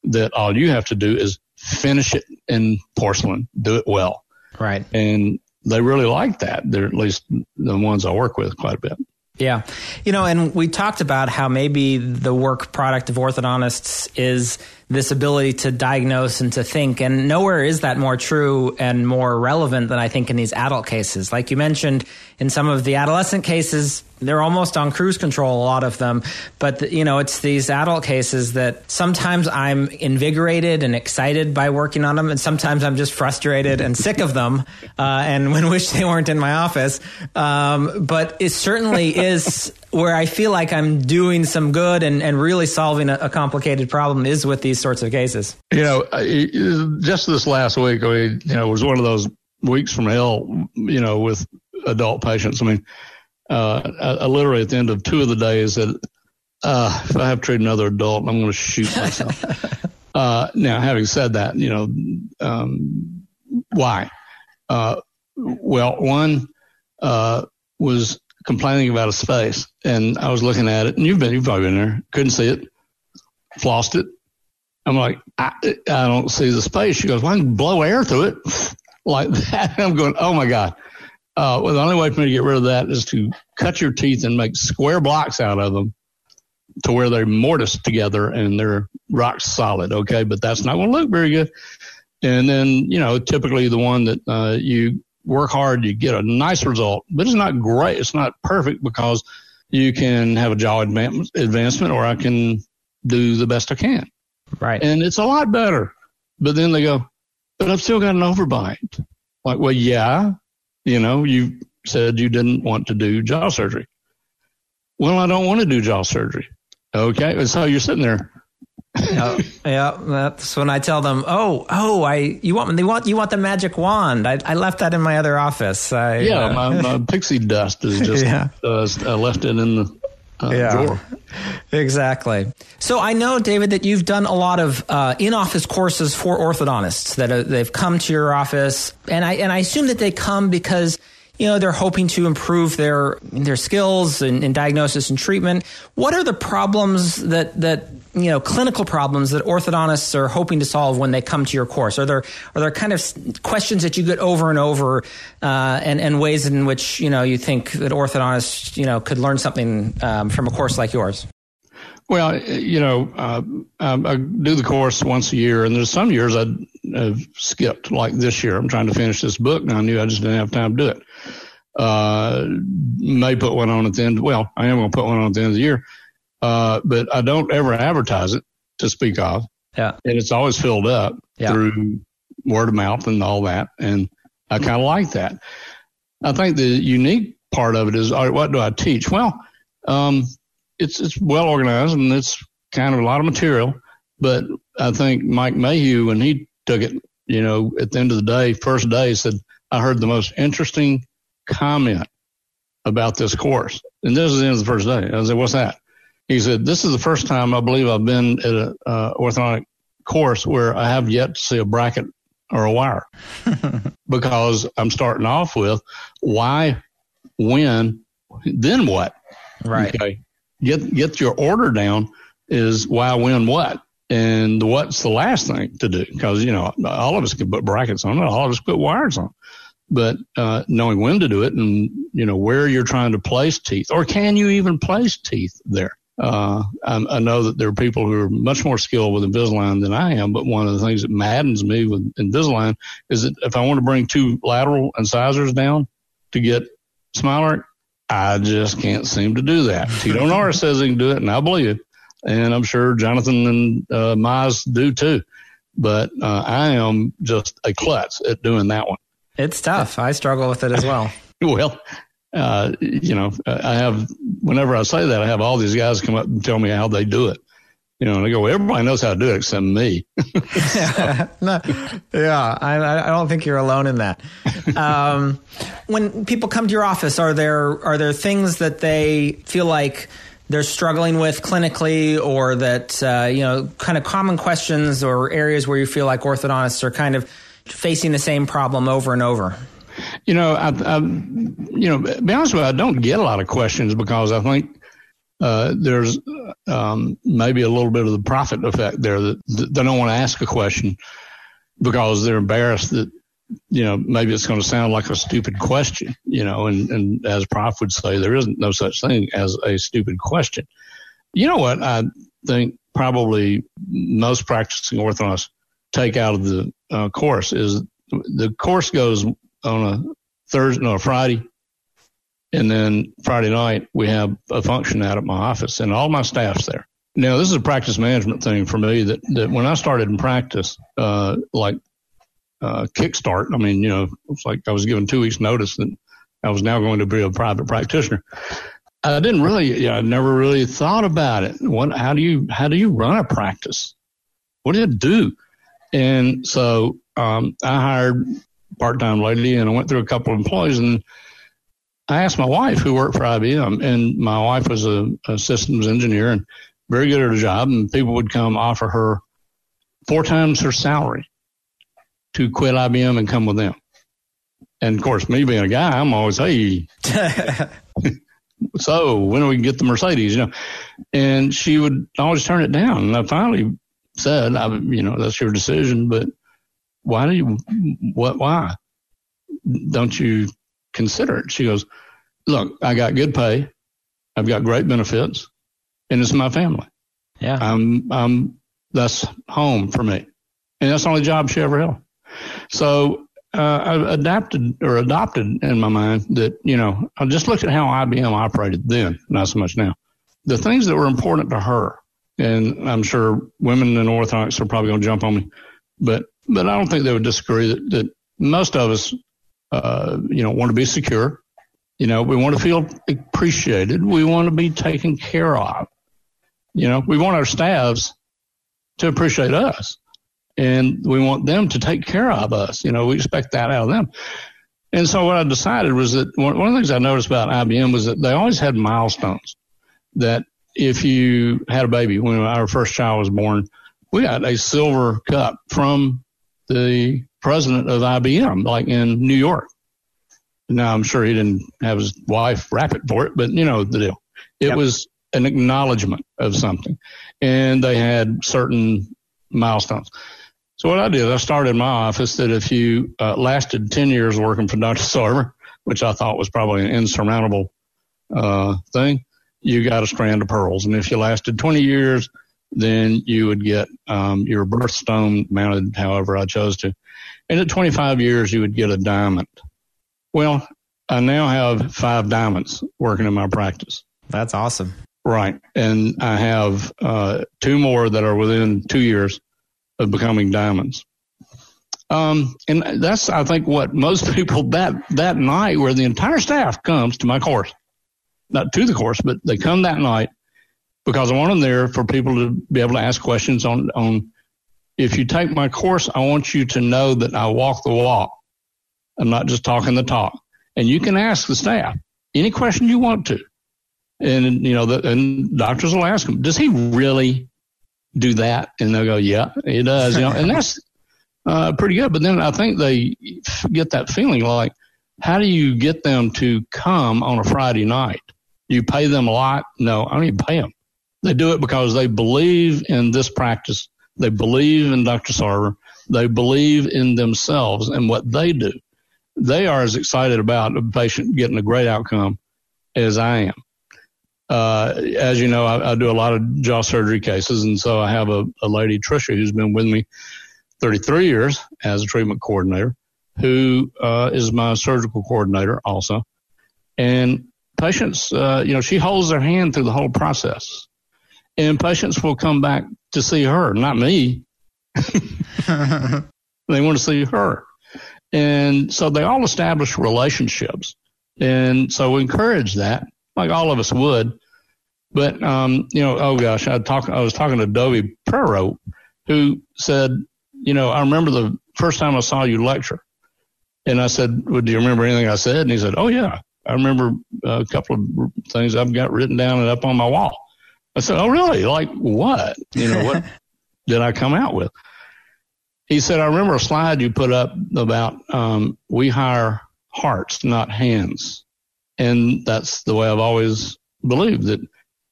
that all you have to do is finish it in porcelain, do it well. Right. And they really like that. They're at least the ones I work with quite a bit. Yeah. You know, and we talked about how maybe the work product of orthodontists is this ability to diagnose and to think. And nowhere is that more true and more relevant than I think in these adult cases. Like you mentioned, in some of the adolescent cases, they're almost on cruise control, a lot of them. But, the, you know, it's these adult cases that sometimes I'm invigorated and excited by working on them, and sometimes I'm just frustrated and sick of them uh, and wish they weren't in my office. Um, but it certainly is where I feel like I'm doing some good and, and really solving a, a, complicated problem is with these sorts of cases. You know, just this last week, I mean, you know, it was one of those weeks from hell, you know, with adult patients. I mean, uh, I, I, literally at the end of two of the days said, uh, if I have to treat another adult, I'm going to shoot myself. uh, now, having said that, you know, um, why? Uh, well, one uh, was complaining about a space, and I was looking at it, and you've been, you've probably been there, couldn't see it, flossed it. I'm like, I, I don't see the space. She goes, well, I can blow air through it like that. I'm going, oh my God. Uh, well, the only way for me to get rid of that is to cut your teeth and make square blocks out of them to where they're mortised together and they're rock solid. Okay. But that's not going to look very good. And then, you know, typically the one that, uh, you work hard, you get a nice result, but it's not great. It's not perfect because you can have a jaw advancement or I can do the best I can. Right. And it's a lot better. But then they go, but I've still got an overbite. Like, well, yeah, you know, you said you didn't want to do jaw surgery. Well, I don't want to do jaw surgery. Okay. And so you're sitting there. Yeah, yeah, that's when I tell them, "Oh, oh, I you want they want you want the magic wand? I, I left that in my other office. I, yeah, uh, my, my, pixie dust is just yeah. uh, I left it in the uh, yeah, drawer. exactly. So I know, David, that you've done a lot of uh, in-office courses for orthodontists that uh, they've come to your office, and I and I assume that they come because you know they're hoping to improve their their skills in, in diagnosis and treatment. What are the problems that that you know clinical problems that orthodontists are hoping to solve when they come to your course? Are there are there kind of questions that you get over and over, uh, and and ways in which you know you think that orthodontists you know could learn something um, from a course like yours? Well, you know, uh, I do the course once a year, and there's some years I have skipped. Like this year, I'm trying to finish this book, and I knew I just didn't have time to do it. Uh, may put one on at the end. Well, I am going to put one on at the end of the year uh, but I don't ever advertise it to speak of. Yeah. And it's always filled up yeah. through word of mouth and all that. And I kind of like that. I think the unique part of it is, all right, what do I teach? Well, um, it's, it's well organized and it's kind of a lot of material, but I think Mike Mayhew, when he took it, you know, at the end of the day, first day said, I heard the most interesting comment about this course. And this is the end of the first day. I said, what's that? He said, "This is the first time I believe I've been at an uh, orthodontic course where I have yet to see a bracket or a wire because I'm starting off with why, when, then what? Right. Okay. Get get your order down is why, when, what, and what's the last thing to do because you know all of us can put brackets on it, all of us put wires on." But uh, knowing when to do it and you know where you're trying to place teeth or can you even place teeth there uh, I, I, know that there are people who are much more skilled with Invisalign than I am, but one of the things that maddens me with Invisalign is that if I want to bring two lateral incisors down to get smiler, I just can't seem to do that. Tito Norris says he can do it, and I believe it. And I'm sure Jonathan and uh, Mize do too. But uh, I am just a klutz at doing that one. It's tough. I struggle with it as well. well, uh, you know, I have, whenever I say that, I have all these guys come up and tell me how they do it. You know, and I go, well, everybody knows how to do it except me. no, yeah, I, I, don't think you're alone in that. Um, when people come to your office, are there are there things that they feel like they're struggling with clinically, or that uh, you know, kind of common questions or areas where you feel like orthodontists are kind of facing the same problem over and over? You know, I, I, you know, be honest with you, I don't get a lot of questions because I think uh, there's um, maybe a little bit of the Proffit effect there that, that they don't want to ask a question because they're embarrassed that you know, maybe it's going to sound like a stupid question, you know, and, and as Prof would say, there isn't no such thing as a stupid question. You know what I think probably most practicing orthodontists take out of the uh, course is the course goes on a Thursday, no, a Friday, and then Friday night we have a function out at my office, and all my staff's there. Now this is a practice management thing for me that that when I started in practice, uh, like uh, kickstart. I mean, you know, it's like I was given two weeks notice that I was now going to be a private practitioner. I didn't really, yeah, I never really thought about it. What, how do you, how do you run a practice? What do you do? And so, um, I hired part-time lady and I went through a couple of employees and I asked my wife who worked for IBM and my wife was a, a systems engineer and very good at her job and people would come offer her four times her salary to quit IBM and come with them. And of course, me being a guy, I'm always, hey, so when do we get the Mercedes? You know, and she would always turn it down. And I finally said, I, you know, that's your decision, but why do you, what, why don't you consider it? She goes, look, I got good pay. I've got great benefits and it's my family. Yeah. I'm, I'm, that's home for me. And that's the only job she ever held. So uh, I adapted or adopted in my mind that, you know, I just looked at how IBM operated then, not so much now. The things that were important to her, and I'm sure women in orthodontics are probably going to jump on me, but but I don't think they would disagree that, that most of us, uh, you know, want to be secure. You know, we want to feel appreciated. We want to be taken care of. You know, we want our staffs to appreciate us and we want them to take care of us. You know, we expect that out of them. And so what I decided was that one, one of the things I noticed about IBM was that they always had milestones that if you had a baby, when our first child was born, we got a silver cup from the president of IBM, like in New York. Now I'm sure he didn't have his wife wrap it for it, but you know the deal. It yep. was an acknowledgement of something, and they had certain milestones. So what I did, I started my office that if you uh, lasted 10 years working for Dr. Sarver, which I thought was probably an insurmountable uh, thing, you got a strand of pearls. And if you lasted 20 years, then you would get um, your birthstone mounted however I chose to. And at 25 years, you would get a diamond. Well, I now have five diamonds working in my practice. That's awesome. Right. And I have uh, two more that are within two years of becoming diamonds. Um, and that's, I think, what most people that, that night where the entire staff comes to my course, not to the course, but they come that night because I want them there for people to be able to ask questions on, on, if you take my course, I want you to know that I walk the walk. I'm not just talking the talk. And you can ask the staff any question you want to. And, you know, the, and doctors will ask them, does he really do that? And they'll go, yeah, he does. You know, and that's uh, pretty good. But then I think they get that feeling like, how do you get them to come on a Friday night? You pay them a lot? No, I don't even pay them. They do it because they believe in this practice. They believe in Dr. Sarver. They believe in themselves and what they do. They are as excited about a patient getting a great outcome as I am uh, as you know, I, I, do a lot of jaw surgery cases, and so I have a, a lady, Trisha, who's been with me 33 years as a treatment coordinator, who uh, is my surgical coordinator also. And patients, uh, you know, she holds their hand through the whole process, and patients will come back to see her, not me. they want to see her, and so they all establish relationships, and so we encourage that like all of us would. But um, you know, oh gosh, I talk I was talking to Dovey Prero, who said, you know, I remember the first time I saw you lecture, and I said, well, do you remember anything I said? And he said, oh yeah, I remember a couple of things I've got written down and up on my wall. I said, oh really? Like what? You know, what did I come out with? He said, I remember a slide you put up about um, we hire hearts, not hands. And that's the way I've always believed that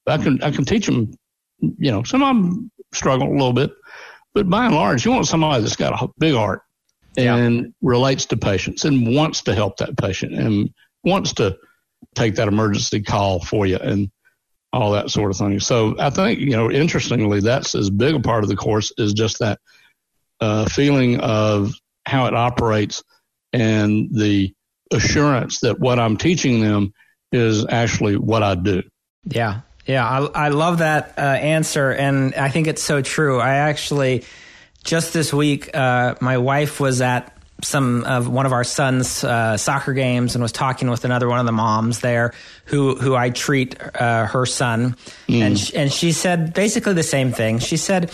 I can, I can teach them, you know, some of them struggle a little bit, but by and large, you want somebody that's got a big heart and yeah. relates to patients and wants to help that patient and wants to take that emergency call for you and all that sort of thing. So I think, you know, interestingly, that's as big a part of the course is just that uh, feeling of how it operates and the assurance that what I'm teaching them is actually what I do. Yeah. Yeah. I, I love that uh, answer. And I think it's so true. I actually, just this week, uh, my wife was at some of one of our son's uh, soccer games and was talking with another one of the moms there who who I treat uh, her son mm. and sh- and she said basically the same thing. She said,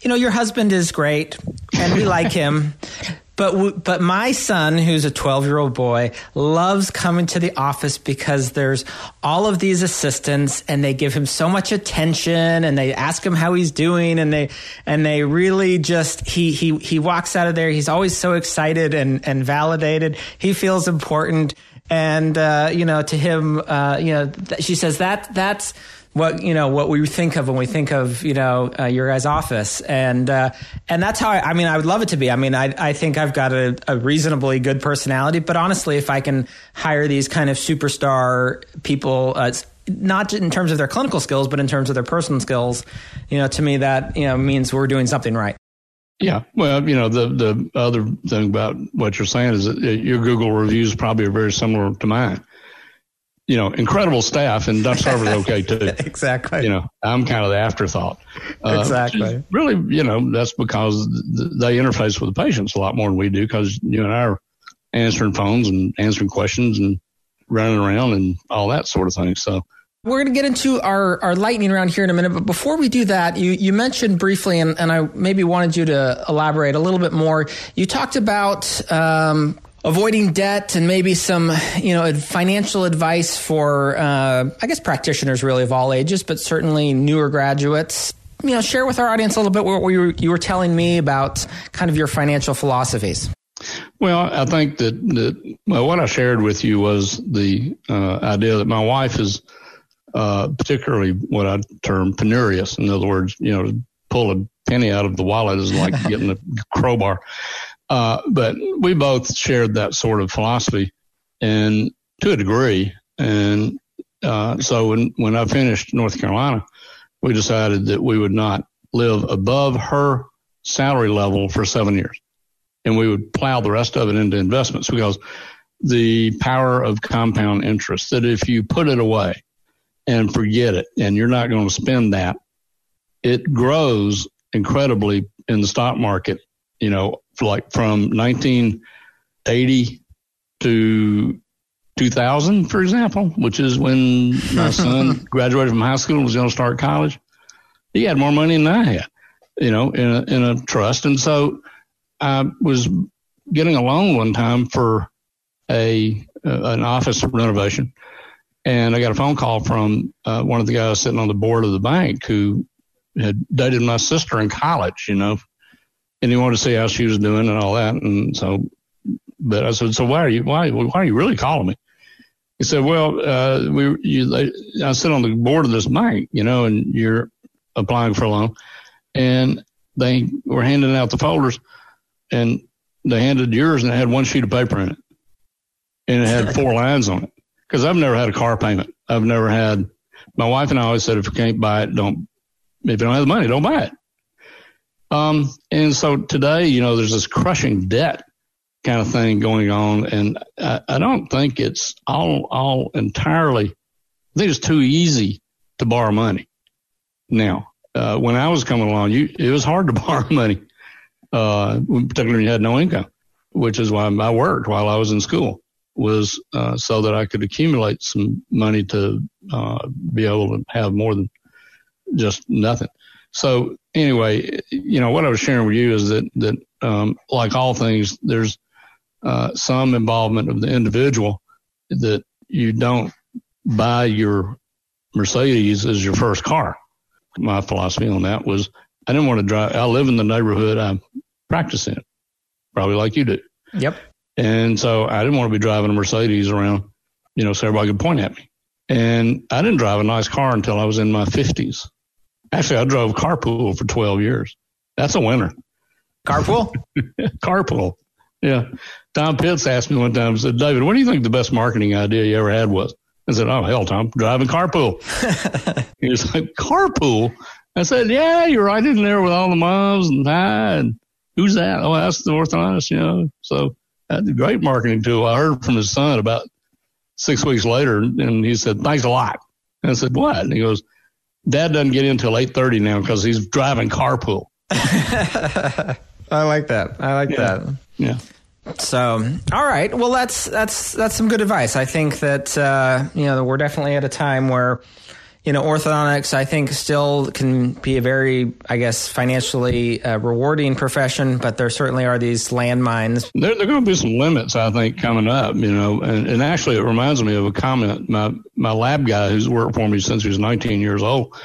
"You know, your husband is great and we like him, but but my son, who's a 12 year old boy, loves coming to the office because there's all of these assistants, and they give him so much attention, and they ask him how he's doing, and they and they really just he he he walks out of there. He's always so excited and and validated. He feels important, and uh, you know to him, uh, you know, th- she says that that's what you know what we think of when we think of you know uh, your guys' office, and uh, and that's how I, I, mean I would love it to be. I mean I I think I've got a, a, reasonably good personality, but honestly, if I can hire these kind of superstar people. Uh, not in terms of their clinical skills, but in terms of their personal skills, you know, to me that you know means we're doing something right. Yeah, well, you know, the the other thing about what you're saying is that your Google reviews probably are very similar to mine you know, incredible staff, and Dutch Sarver's okay too. exactly. You know, I'm kind of the afterthought. Uh, exactly. Really, you know, that's because they interface with the patients a lot more than we do because you and I are answering phones and answering questions and running around and all that sort of thing. So. We're going to get into our, our lightning round here in a minute, but before we do that, you, you mentioned briefly, and, and I maybe wanted you to elaborate a little bit more. You talked about um, avoiding debt and maybe some you know financial advice for uh, I guess practitioners really of all ages, but certainly newer graduates. You know, share with our audience a little bit what you were, you were telling me about kind of your financial philosophies. Well, I think that, that well, what I shared with you was the uh, idea that my wife is uh, particularly what I term penurious. In other words, you know, pull a penny out of the wallet is like getting a crowbar. Uh, but we both shared that sort of philosophy and to a degree. And uh, so when, when I finished North Carolina, we decided that we would not live above her salary level for seven years. And we would plow the rest of it into investments because the power of compound interest, that if you put it away and forget it and you're not going to spend that, it grows incredibly in the stock market, you know, like from 1980 to 2000, for example, which is when my son graduated from high school and was going to start college. He had more money than I had, you know, in a, in a trust. And so I was getting a loan one time for a, uh, an office renovation. And I got a phone call from uh, one of the guys sitting on the board of the bank who had dated my sister in college, you know, and he wanted to see how she was doing and all that. And so, but I said, so why are you, why, why are you really calling me? He said, well, uh, we, you, I sit on the board of this bank, you know, and you're applying for a loan and they were handing out the folders and they handed yours and it had one sheet of paper in it and it had four lines on it. Cause I've never had a car payment. I've never had, my wife and I always said, if you can't buy it, don't, if you don't have the money, don't buy it. Um, and so today, you know, there's this crushing debt kind of thing going on. And I, I don't think it's all, all entirely, I think it's too easy to borrow money. Now, uh, when I was coming along, you, it was hard to borrow money, uh, particularly when you had no income, which is why I worked while I was in school was, uh, so that I could accumulate some money to, uh, be able to have more than just nothing. So anyway, you know, what I was sharing with you is that, that, um, like all things, there's, uh, some involvement of the individual that you don't buy your Mercedes as your first car. My philosophy on that was I didn't want to drive. I live in the neighborhood I practice in, probably like you do. Yep. And so I didn't want to be driving a Mercedes around, you know, so everybody could point at me. And I didn't drive a nice car until I was in my 50s. Actually, I drove carpool for 12 years. That's a winner. Carpool? carpool. Yeah. Tom Pitts asked me one time, said, David, what do you think the best marketing idea you ever had was? I said, oh, hell, Tom, driving carpool. he was like, carpool? I said, yeah, you're right in there with all the moms and hi, and who's that? Oh, that's the orthodontist, you know. So that's a great marketing tool. I heard from his son about six weeks later, and he said, thanks a lot. And I said, what? And he goes, Dad doesn't get in until 8.30 now because he's driving carpool. I like that. I like yeah. that. Yeah. So, all right. Well, that's that's that's some good advice. I think that uh, you know we're definitely at a time where you know orthodontics. I think still can be a very, I guess, financially uh, rewarding profession, but there certainly are these landmines. There, there are going to be some limits, I think, coming up. You know, and, and actually, it reminds me of a comment my my lab guy who's worked for me since he was 19 years old,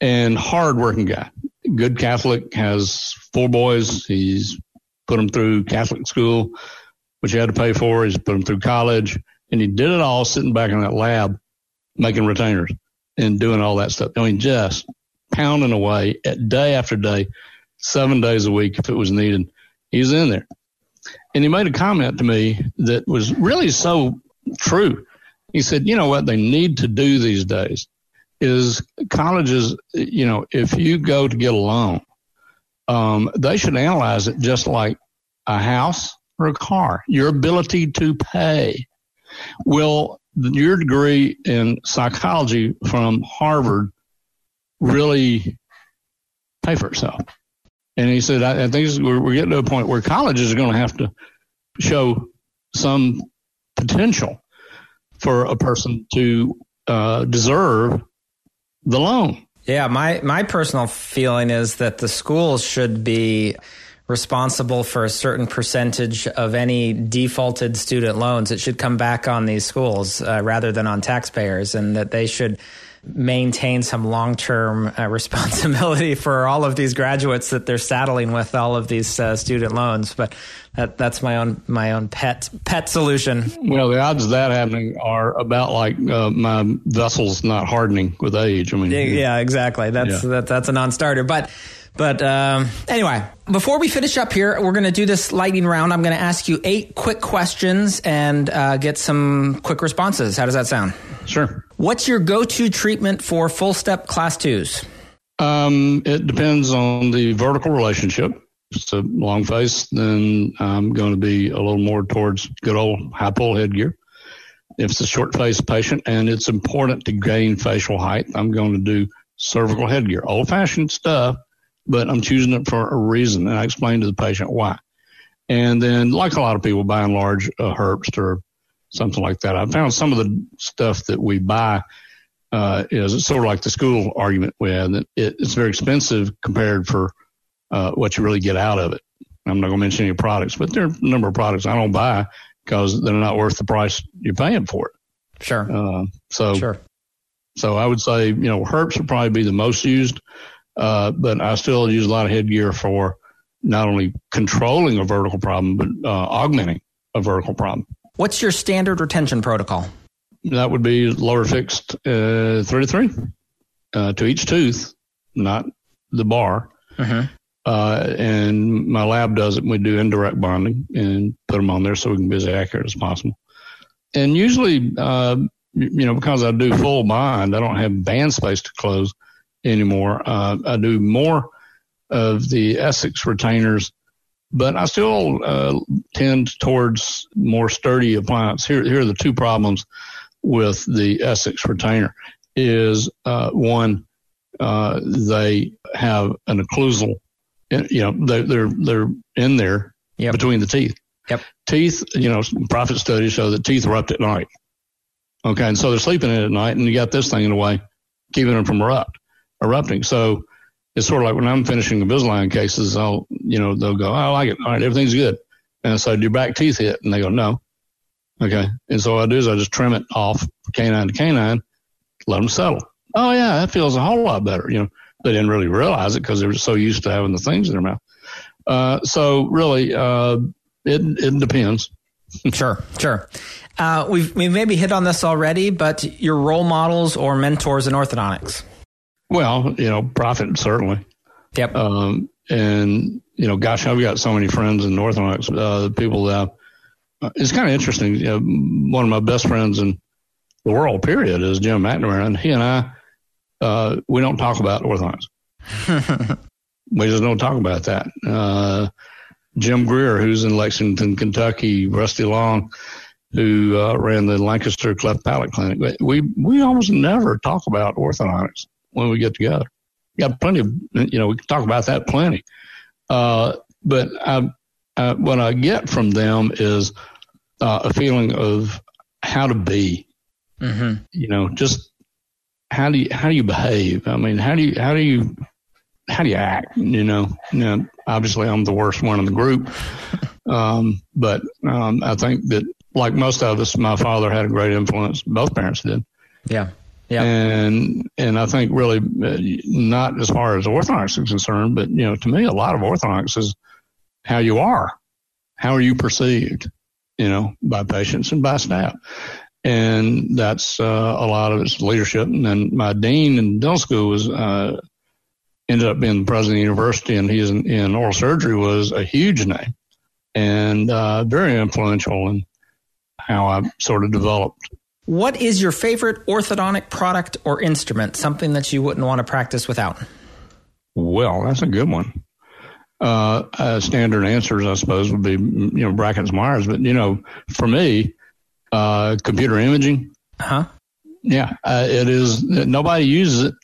and hardworking guy, good Catholic, has four boys. He's put them through Catholic school, which he had to pay for. He's put them through college, and he did it all sitting back in that lab making retainers and doing all that stuff. I mean, just pounding away at day after day, seven days a week if it was needed. He's in there. And he made a comment to me that was really so true. He said, you know what they need to do these days is colleges, you know, if you go to get a loan, um, they should analyze it just like a house or a car, your ability to pay. Will your degree in psychology from Harvard really pay for itself? And he said, I, I think we're, we're getting to a point where colleges are going to have to show some potential for a person to uh, deserve the loan. Yeah, my my personal feeling is that the schools should be responsible for a certain percentage of any defaulted student loans. It should come back on these schools uh, rather than on taxpayers, and that they should maintain some long term uh, responsibility for all of these graduates that they're saddling with all of these uh, student loans. But that, that's my own my own pet pet solution. Well, the odds of that happening are about like uh, my vessels not hardening with age. I mean, yeah, yeah exactly. That's yeah. that, that's a non-starter. But but um, anyway, before we finish up here, we're going to do this lightning round. I'm going to ask you eight quick questions and uh, get some quick responses. How does that sound? Sure. What's your go-to treatment for full step class twos? Um, it depends on the vertical relationship. If it's a long face, then I'm going to be a little more towards good old high pull headgear. If it's a short face patient and it's important to gain facial height, I'm going to do cervical headgear. Old fashioned stuff, but I'm choosing it for a reason. And I explain to the patient why. And then, like a lot of people, by and large, a Herbst or something like that. I found some of the stuff that we buy uh, is sort of like the school argument we had that it, it's very expensive compared for uh, what you really get out of it. I'm not going to mention any products, but there are a number of products I don't buy because they're not worth the price you're paying for it. Sure. Uh, so, sure. So I would say, you know, Herbst would probably be the most used, uh, but I still use a lot of headgear for not only controlling a vertical problem, but uh, augmenting a vertical problem. What's your standard retention protocol? That would be lower fixed uh, three to three uh, to each tooth, not the bar. Uh-huh. Uh, and my lab does it. We do indirect bonding and put them on there so we can be as accurate as possible. And usually, uh, you know, because I do full bond, I don't have band space to close anymore. Uh, I do more of the Essex retainers but I still uh, tend towards more sturdy appliance. Here, here are the two problems with the Essex retainer: is uh, one, uh, they have an occlusal, you know, they're they're, they're in there yep. between the teeth. Yep. Teeth, you know, Proffit studies show that teeth erupt at night. Okay, and so they're sleeping in at night, and you got this thing in the way, keeping them from erupt, erupting. So it's sort of like when I'm finishing Invisalign cases, I'll, you know, they'll go, I like it. All right, everything's good. And so do your back teeth hit? And they go, no. Okay. And so what I do is I just trim it off canine to canine, let them settle. Oh yeah, that feels a whole lot better. You know, they didn't really realize it because they were so used to having the things in their mouth. Uh, so really, uh, it, it depends. sure, sure. Uh, we've, we maybe hit on this already, but your role models or mentors in orthodontics? Well, you know, Proffit certainly. Yep. Um, and you know, gosh, I've got so many friends in Orthodox, uh, people that uh, it's kind of interesting. You know, one of my best friends in the world, period, is Jim McNamara, and he and I, uh, we don't talk about Orthodox. we just don't talk about that. Uh, Jim Greer, who's in Lexington, Kentucky, Rusty Long, who uh, ran the Lancaster Cleft Palate Clinic. We we almost never talk about orthodontics when we get together. Got plenty of you know we can talk about that plenty. Uh, but I, I, what I get from them is uh, a feeling of how to be. Mm-hmm. You know, just how do you how do you behave? I mean, how do you how do you how do you act? You know, you know obviously I'm the worst one in the group, um, but um, I think that like most of us, my father had a great influence. Both parents did. Yeah. Yeah. And and I think really uh, not as far as orthodox is concerned, but you know, to me, a lot of orthodox is how you are, how are you perceived, you know, by patients and by staff, and that's uh, a lot of its leadership. And then my dean in dental school was uh, ended up being the president of the university, and he's in, in oral surgery was a huge name and uh, very influential in how I sort of developed what is your favorite orthodontic product or instrument? Something that you wouldn't want to practice without? Well, that's a good one. Uh, uh, standard answers, I suppose, would be you know Brackett's Myers, but you know, for me, uh, computer imaging. Huh? Yeah, uh, it is. Nobody uses it,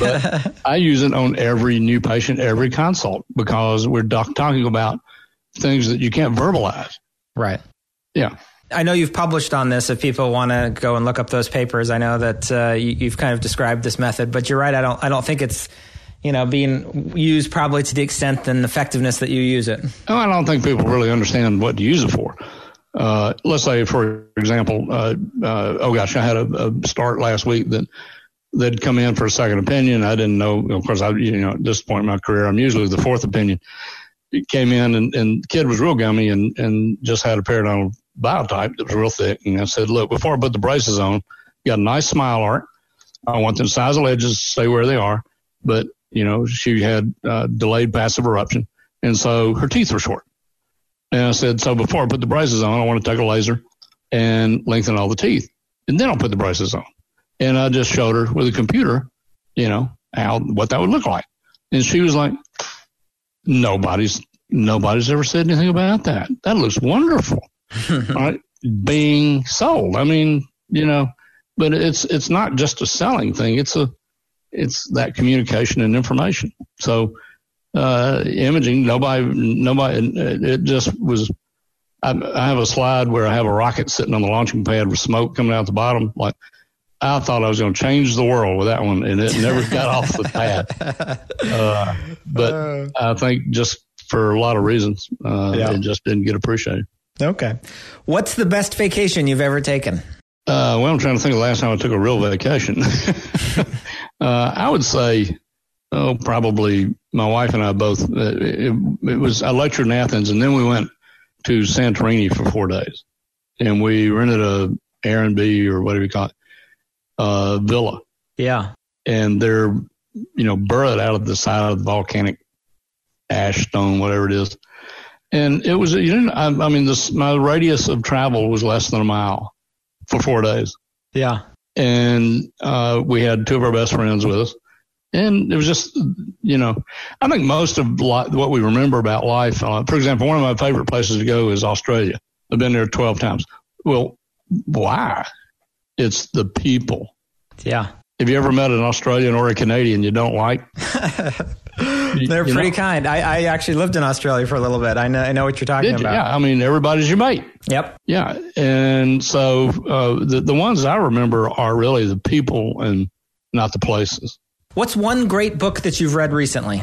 but I use it on every new patient, every consult, because we're doc- talking about things that you can't verbalize. Right. Yeah. I know you've published on this. If people want to go and look up those papers, I know that uh, you, have kind of described this method. But you're right. I don't. I don't think it's you know being used probably to the extent and effectiveness that you use it. I don't think people really understand what to use it for. Uh, let's say, for example, uh, uh oh gosh, I had a, a, start last week that they'd come in for a second opinion. I didn't know. Of course, I you know at this point in my career, I'm usually the fourth opinion. He came in and, and kid was real gummy and, and just had a periodontal biotype that was real thick. And I said, look, before I put the braces on, got a nice smile arc. I want them size of edges to stay where they are. But, you know, she had uh, delayed passive eruption. And so her teeth were short. And I said, so before I put the braces on, I want to take a laser and lengthen all the teeth. And then I'll put the braces on. And I just showed her with a computer, you know, how, what that would look like. And she was like, nobody's, nobody's ever said anything about that. That looks wonderful. right, being sold. I mean, you know, but it's it's not just a selling thing. It's a it's that communication and information. So uh, imaging, nobody, nobody, it just was. I, I have a slide where I have a rocket sitting on the launching pad with smoke coming out the bottom. Like I thought I was going to change the world with that one, and it never got off the pad. Uh, but uh. I think just for a lot of reasons, uh, yeah. it just didn't get appreciated. Okay. What's the best vacation you've ever taken? Uh, well, I'm trying to think of the last time I took a real vacation. uh, I would say, oh, probably my wife and I both. Uh, it, it, was I lectured in Athens, and then we went to Santorini for four days, and we rented a Airbnb or whatever you call it, uh, villa. Yeah, and they're you know burrowed out of the side of the volcanic ash stone, whatever it is and it was, you didn't, I, I mean, this, my radius of travel was less than a mile for four days. Yeah. And, uh, we had two of our best friends with us. And it was just, you know, I think most of li- what we remember about life, uh, for example, one of my favorite places to go is Australia. I've been there 12 times. Well, why? It's the people. Yeah. Have you ever met an Australian or a Canadian you don't like? They're pretty know? kind. I, I, actually lived in Australia for a little bit. I know, I know what you're talking Did about. You? Yeah, I mean, everybody's your mate. Yep. Yeah, and so uh, the the ones I remember are really the people and not the places. What's one great book that you've read recently?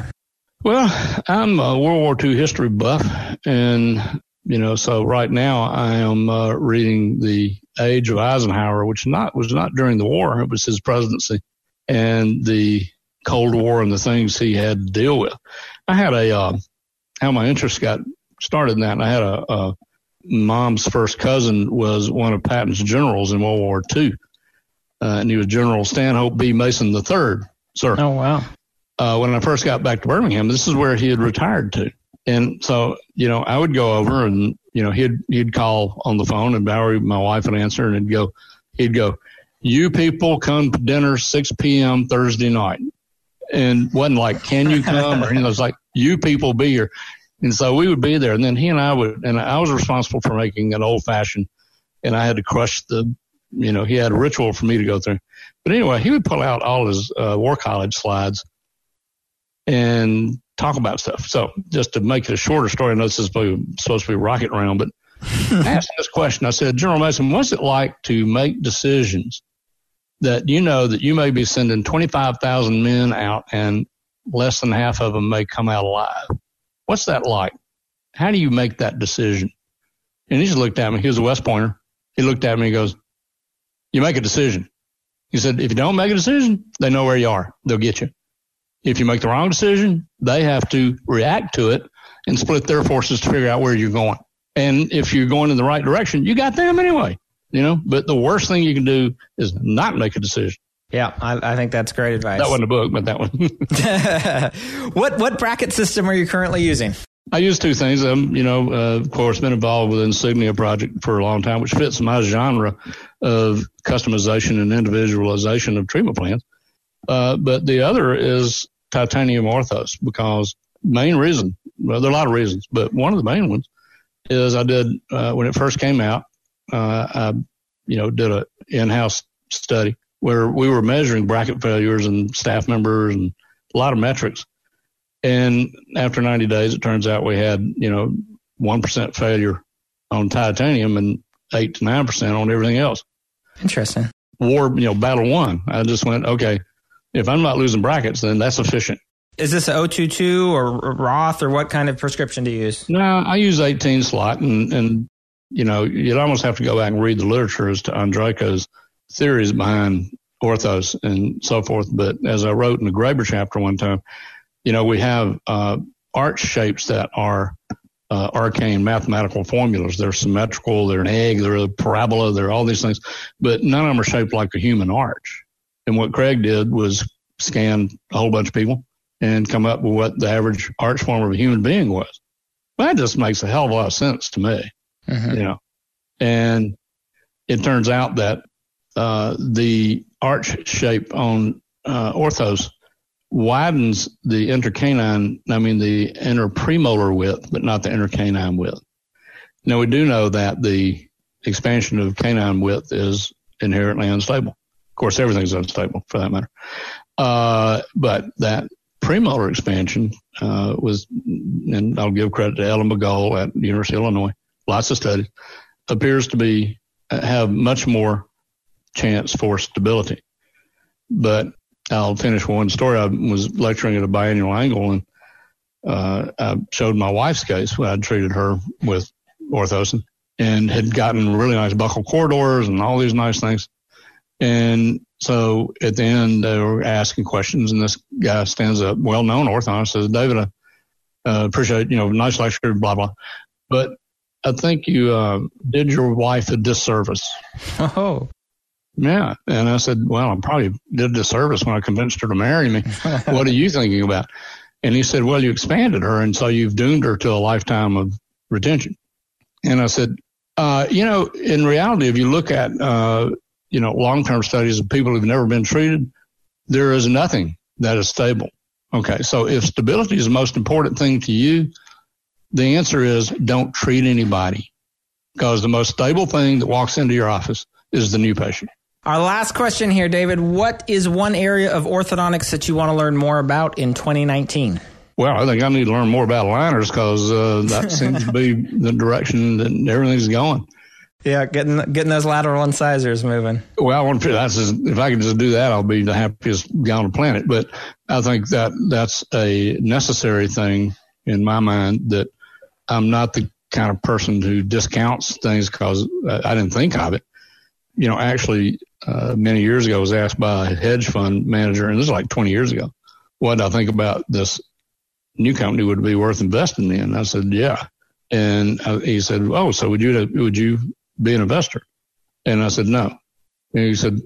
Well, I'm a World War II history buff, and you know, so right now I am uh, reading the Age of Eisenhower, which not was not during the war; it was his presidency, and the Cold War and the things he had to deal with. I had a uh, how my interest got started in that. And I had a, a mom's first cousin was one of Patton's generals in World War II, uh, and he was General Stanhope B. Mason III, sir. Oh wow! Uh, when I first got back to Birmingham, this is where he had retired to, And so, you know, I would go over and, you know, he'd, he'd call on the phone and Valerie, my wife would answer and he'd go, he'd go, you people come to dinner 6 p.m. Thursday night. And wasn't like, can you come? or, you know, it's like, you people be here. And so we would be there. And then he and I would, and I was responsible for making an old fashioned and I had to crush the, you know, he had a ritual for me to go through. But anyway, he would pull out all his uh, war college slides and talk about stuff. So just to make it a shorter story, I know this is supposed to be rocket round, but I asked this question. I said, General Mason, what's it like to make decisions that you know that you may be sending 25,000 men out and less than half of them may come out alive? What's that like? How do you make that decision? And he just looked at me. He was a West Pointer. He looked at me and goes, You make a decision. He said, If you don't make a decision, they know where you are. They'll get you. If you make the wrong decision, they have to react to it and split their forces to figure out where you're going. And if you're going in the right direction, you got them anyway, you know, but the worst thing you can do is not make a decision. Yeah, I, I think that's great advice. That wasn't a book, but that one. what what bracket system are you currently using? I use two things. I'm, you know, uh, of course, been involved with Insignia project for a long time, which fits my genre of customization and individualization of treatment plans. Uh, but the other is titanium orthos because main reason, well, there are a lot of reasons, but one of the main ones is I did, uh, when it first came out, Uh, I, you know, did a in-house study where we were measuring bracket failures and staff members and a lot of metrics. And after 90 days, it turns out we had, you know, 1% failure on titanium and 8 to 9% on everything else. Interesting. War, you know, battle one. I just went, okay, if I'm not losing brackets, then that's efficient. Is this a 022 or Roth or what kind of prescription do you use? No, I use 18 slot and, and, you know, you'd almost have to go back and read the literature as to Andreiko's theories behind orthos and so forth. But as I wrote in the Graber chapter one time, you know, we have, uh, arch shapes that are, uh, arcane mathematical formulas. They're symmetrical. They're an egg. They're a parabola. They're all these things, but none of them are shaped like a human arch. And what Craig did was scan a whole bunch of people and come up with what the average arch form of a human being was. That just makes a hell of a lot of sense to me, mm-hmm. you know. And it turns out that uh, the arch shape on uh, orthos widens the intercanine, I mean the inner premolar width, but not the intercanine width. Now we do know that the expansion of canine width is inherently unstable. Of course, everything's unstable for that matter. Uh, but that premolar expansion uh, was, and I'll give credit to Ellen BeGole at the University of Illinois, lots of studies, appears to be have much more chance for stability. But I'll finish one story. I was lecturing at a biannual angle and uh, I showed my wife's case when I'd treated her with orthosine and had gotten really nice buccal corridors and all these nice things. And so at the end, they were asking questions, and this guy stands up, well known orthodontist, says, David, I uh, appreciate, you know, nice lecture, blah, blah. But I think you uh, did your wife a disservice. Oh. Yeah. And I said, well, I probably did a disservice when I convinced her to marry me. what are you thinking about? And he said, well, you expanded her, and so you've doomed her to a lifetime of retention. And I said, uh, you know, in reality, if you look at uh, you know, long-term studies of people who've never been treated, there is nothing that is stable. Okay. So if stability is the most important thing to you, the answer is don't treat anybody because the most stable thing that walks into your office is the new patient. Our last question here, David. What is one area of orthodontics that you want to learn more about in 2019? Well, I think I need to learn more about aligners because uh, that seems to be the direction that everything's going. Yeah, getting getting those lateral incisors moving. Well, I want to. That's just, if I can just do that, I'll be the happiest guy on the planet. But I think that that's a necessary thing in my mind. That I'm not the kind of person who discounts things because I didn't think of it. You know, actually, uh, many years ago, I was asked by a hedge fund manager, and this is like 20 years ago, what did I think about this new company would be worth investing in? I said, yeah. And uh, he said, "Oh, so would you would you be an investor? And I said, no. And he said,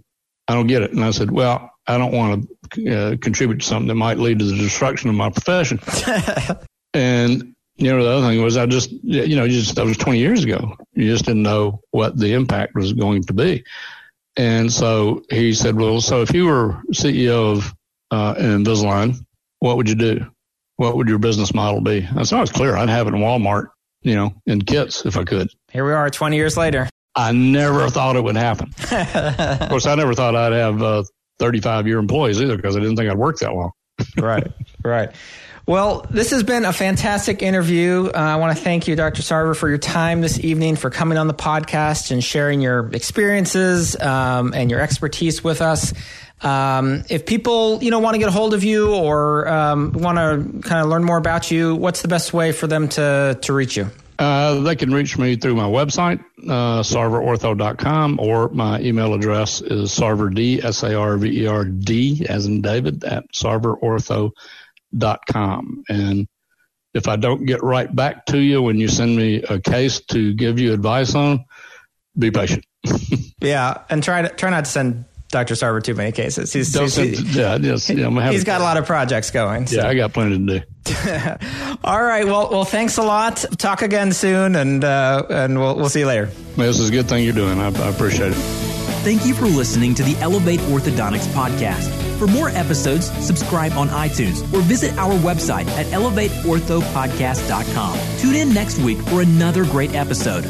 I don't get it. And I said, well, I don't want to uh, contribute to something that might lead to the destruction of my profession. and you know, the other thing was I just, you know, just that was 20 years ago. You just didn't know what the impact was going to be. And so he said, well, so if you were CEO of uh, Invisalign, what would you do? What would your business model be? I said, oh, it's clear. I'd have it in Walmart, you know, in kits if I could. Here we are 20 years later. I never thought it would happen. of course, I never thought I'd have uh, 35 year employees either because I didn't think I'd work that long. Right, right. Well, this has been a fantastic interview. Uh, I want to thank you, Dr. Sarver, for your time this evening, for coming on the podcast and sharing your experiences um, and your expertise with us. Um, if people, you know, want to get a hold of you or um, want to kind of learn more about you, what's the best way for them to to reach you? Uh, they can reach me through my website, uh, sarverortho.com, or my email address is sarverd, S-A-R-V-E-R-D, as in David, at sarverortho.com com. And if I don't get right back to you when you send me a case to give you advice on, be patient. yeah, and try to try not to send Dr. Sarver too many cases. He's, he's, send, yeah, yes, yeah, he's got a lot of projects going. So. Yeah, I got plenty to do. All right. Well, well, thanks a lot. Talk again soon, and uh, and we'll we'll see you later. Well, this is a good thing you're doing. I, I appreciate it. Thank you for listening to the Elevate Orthodontics podcast. For more episodes, subscribe on iTunes or visit our website at elevateorthopodcast.com. Tune in next week for another great episode.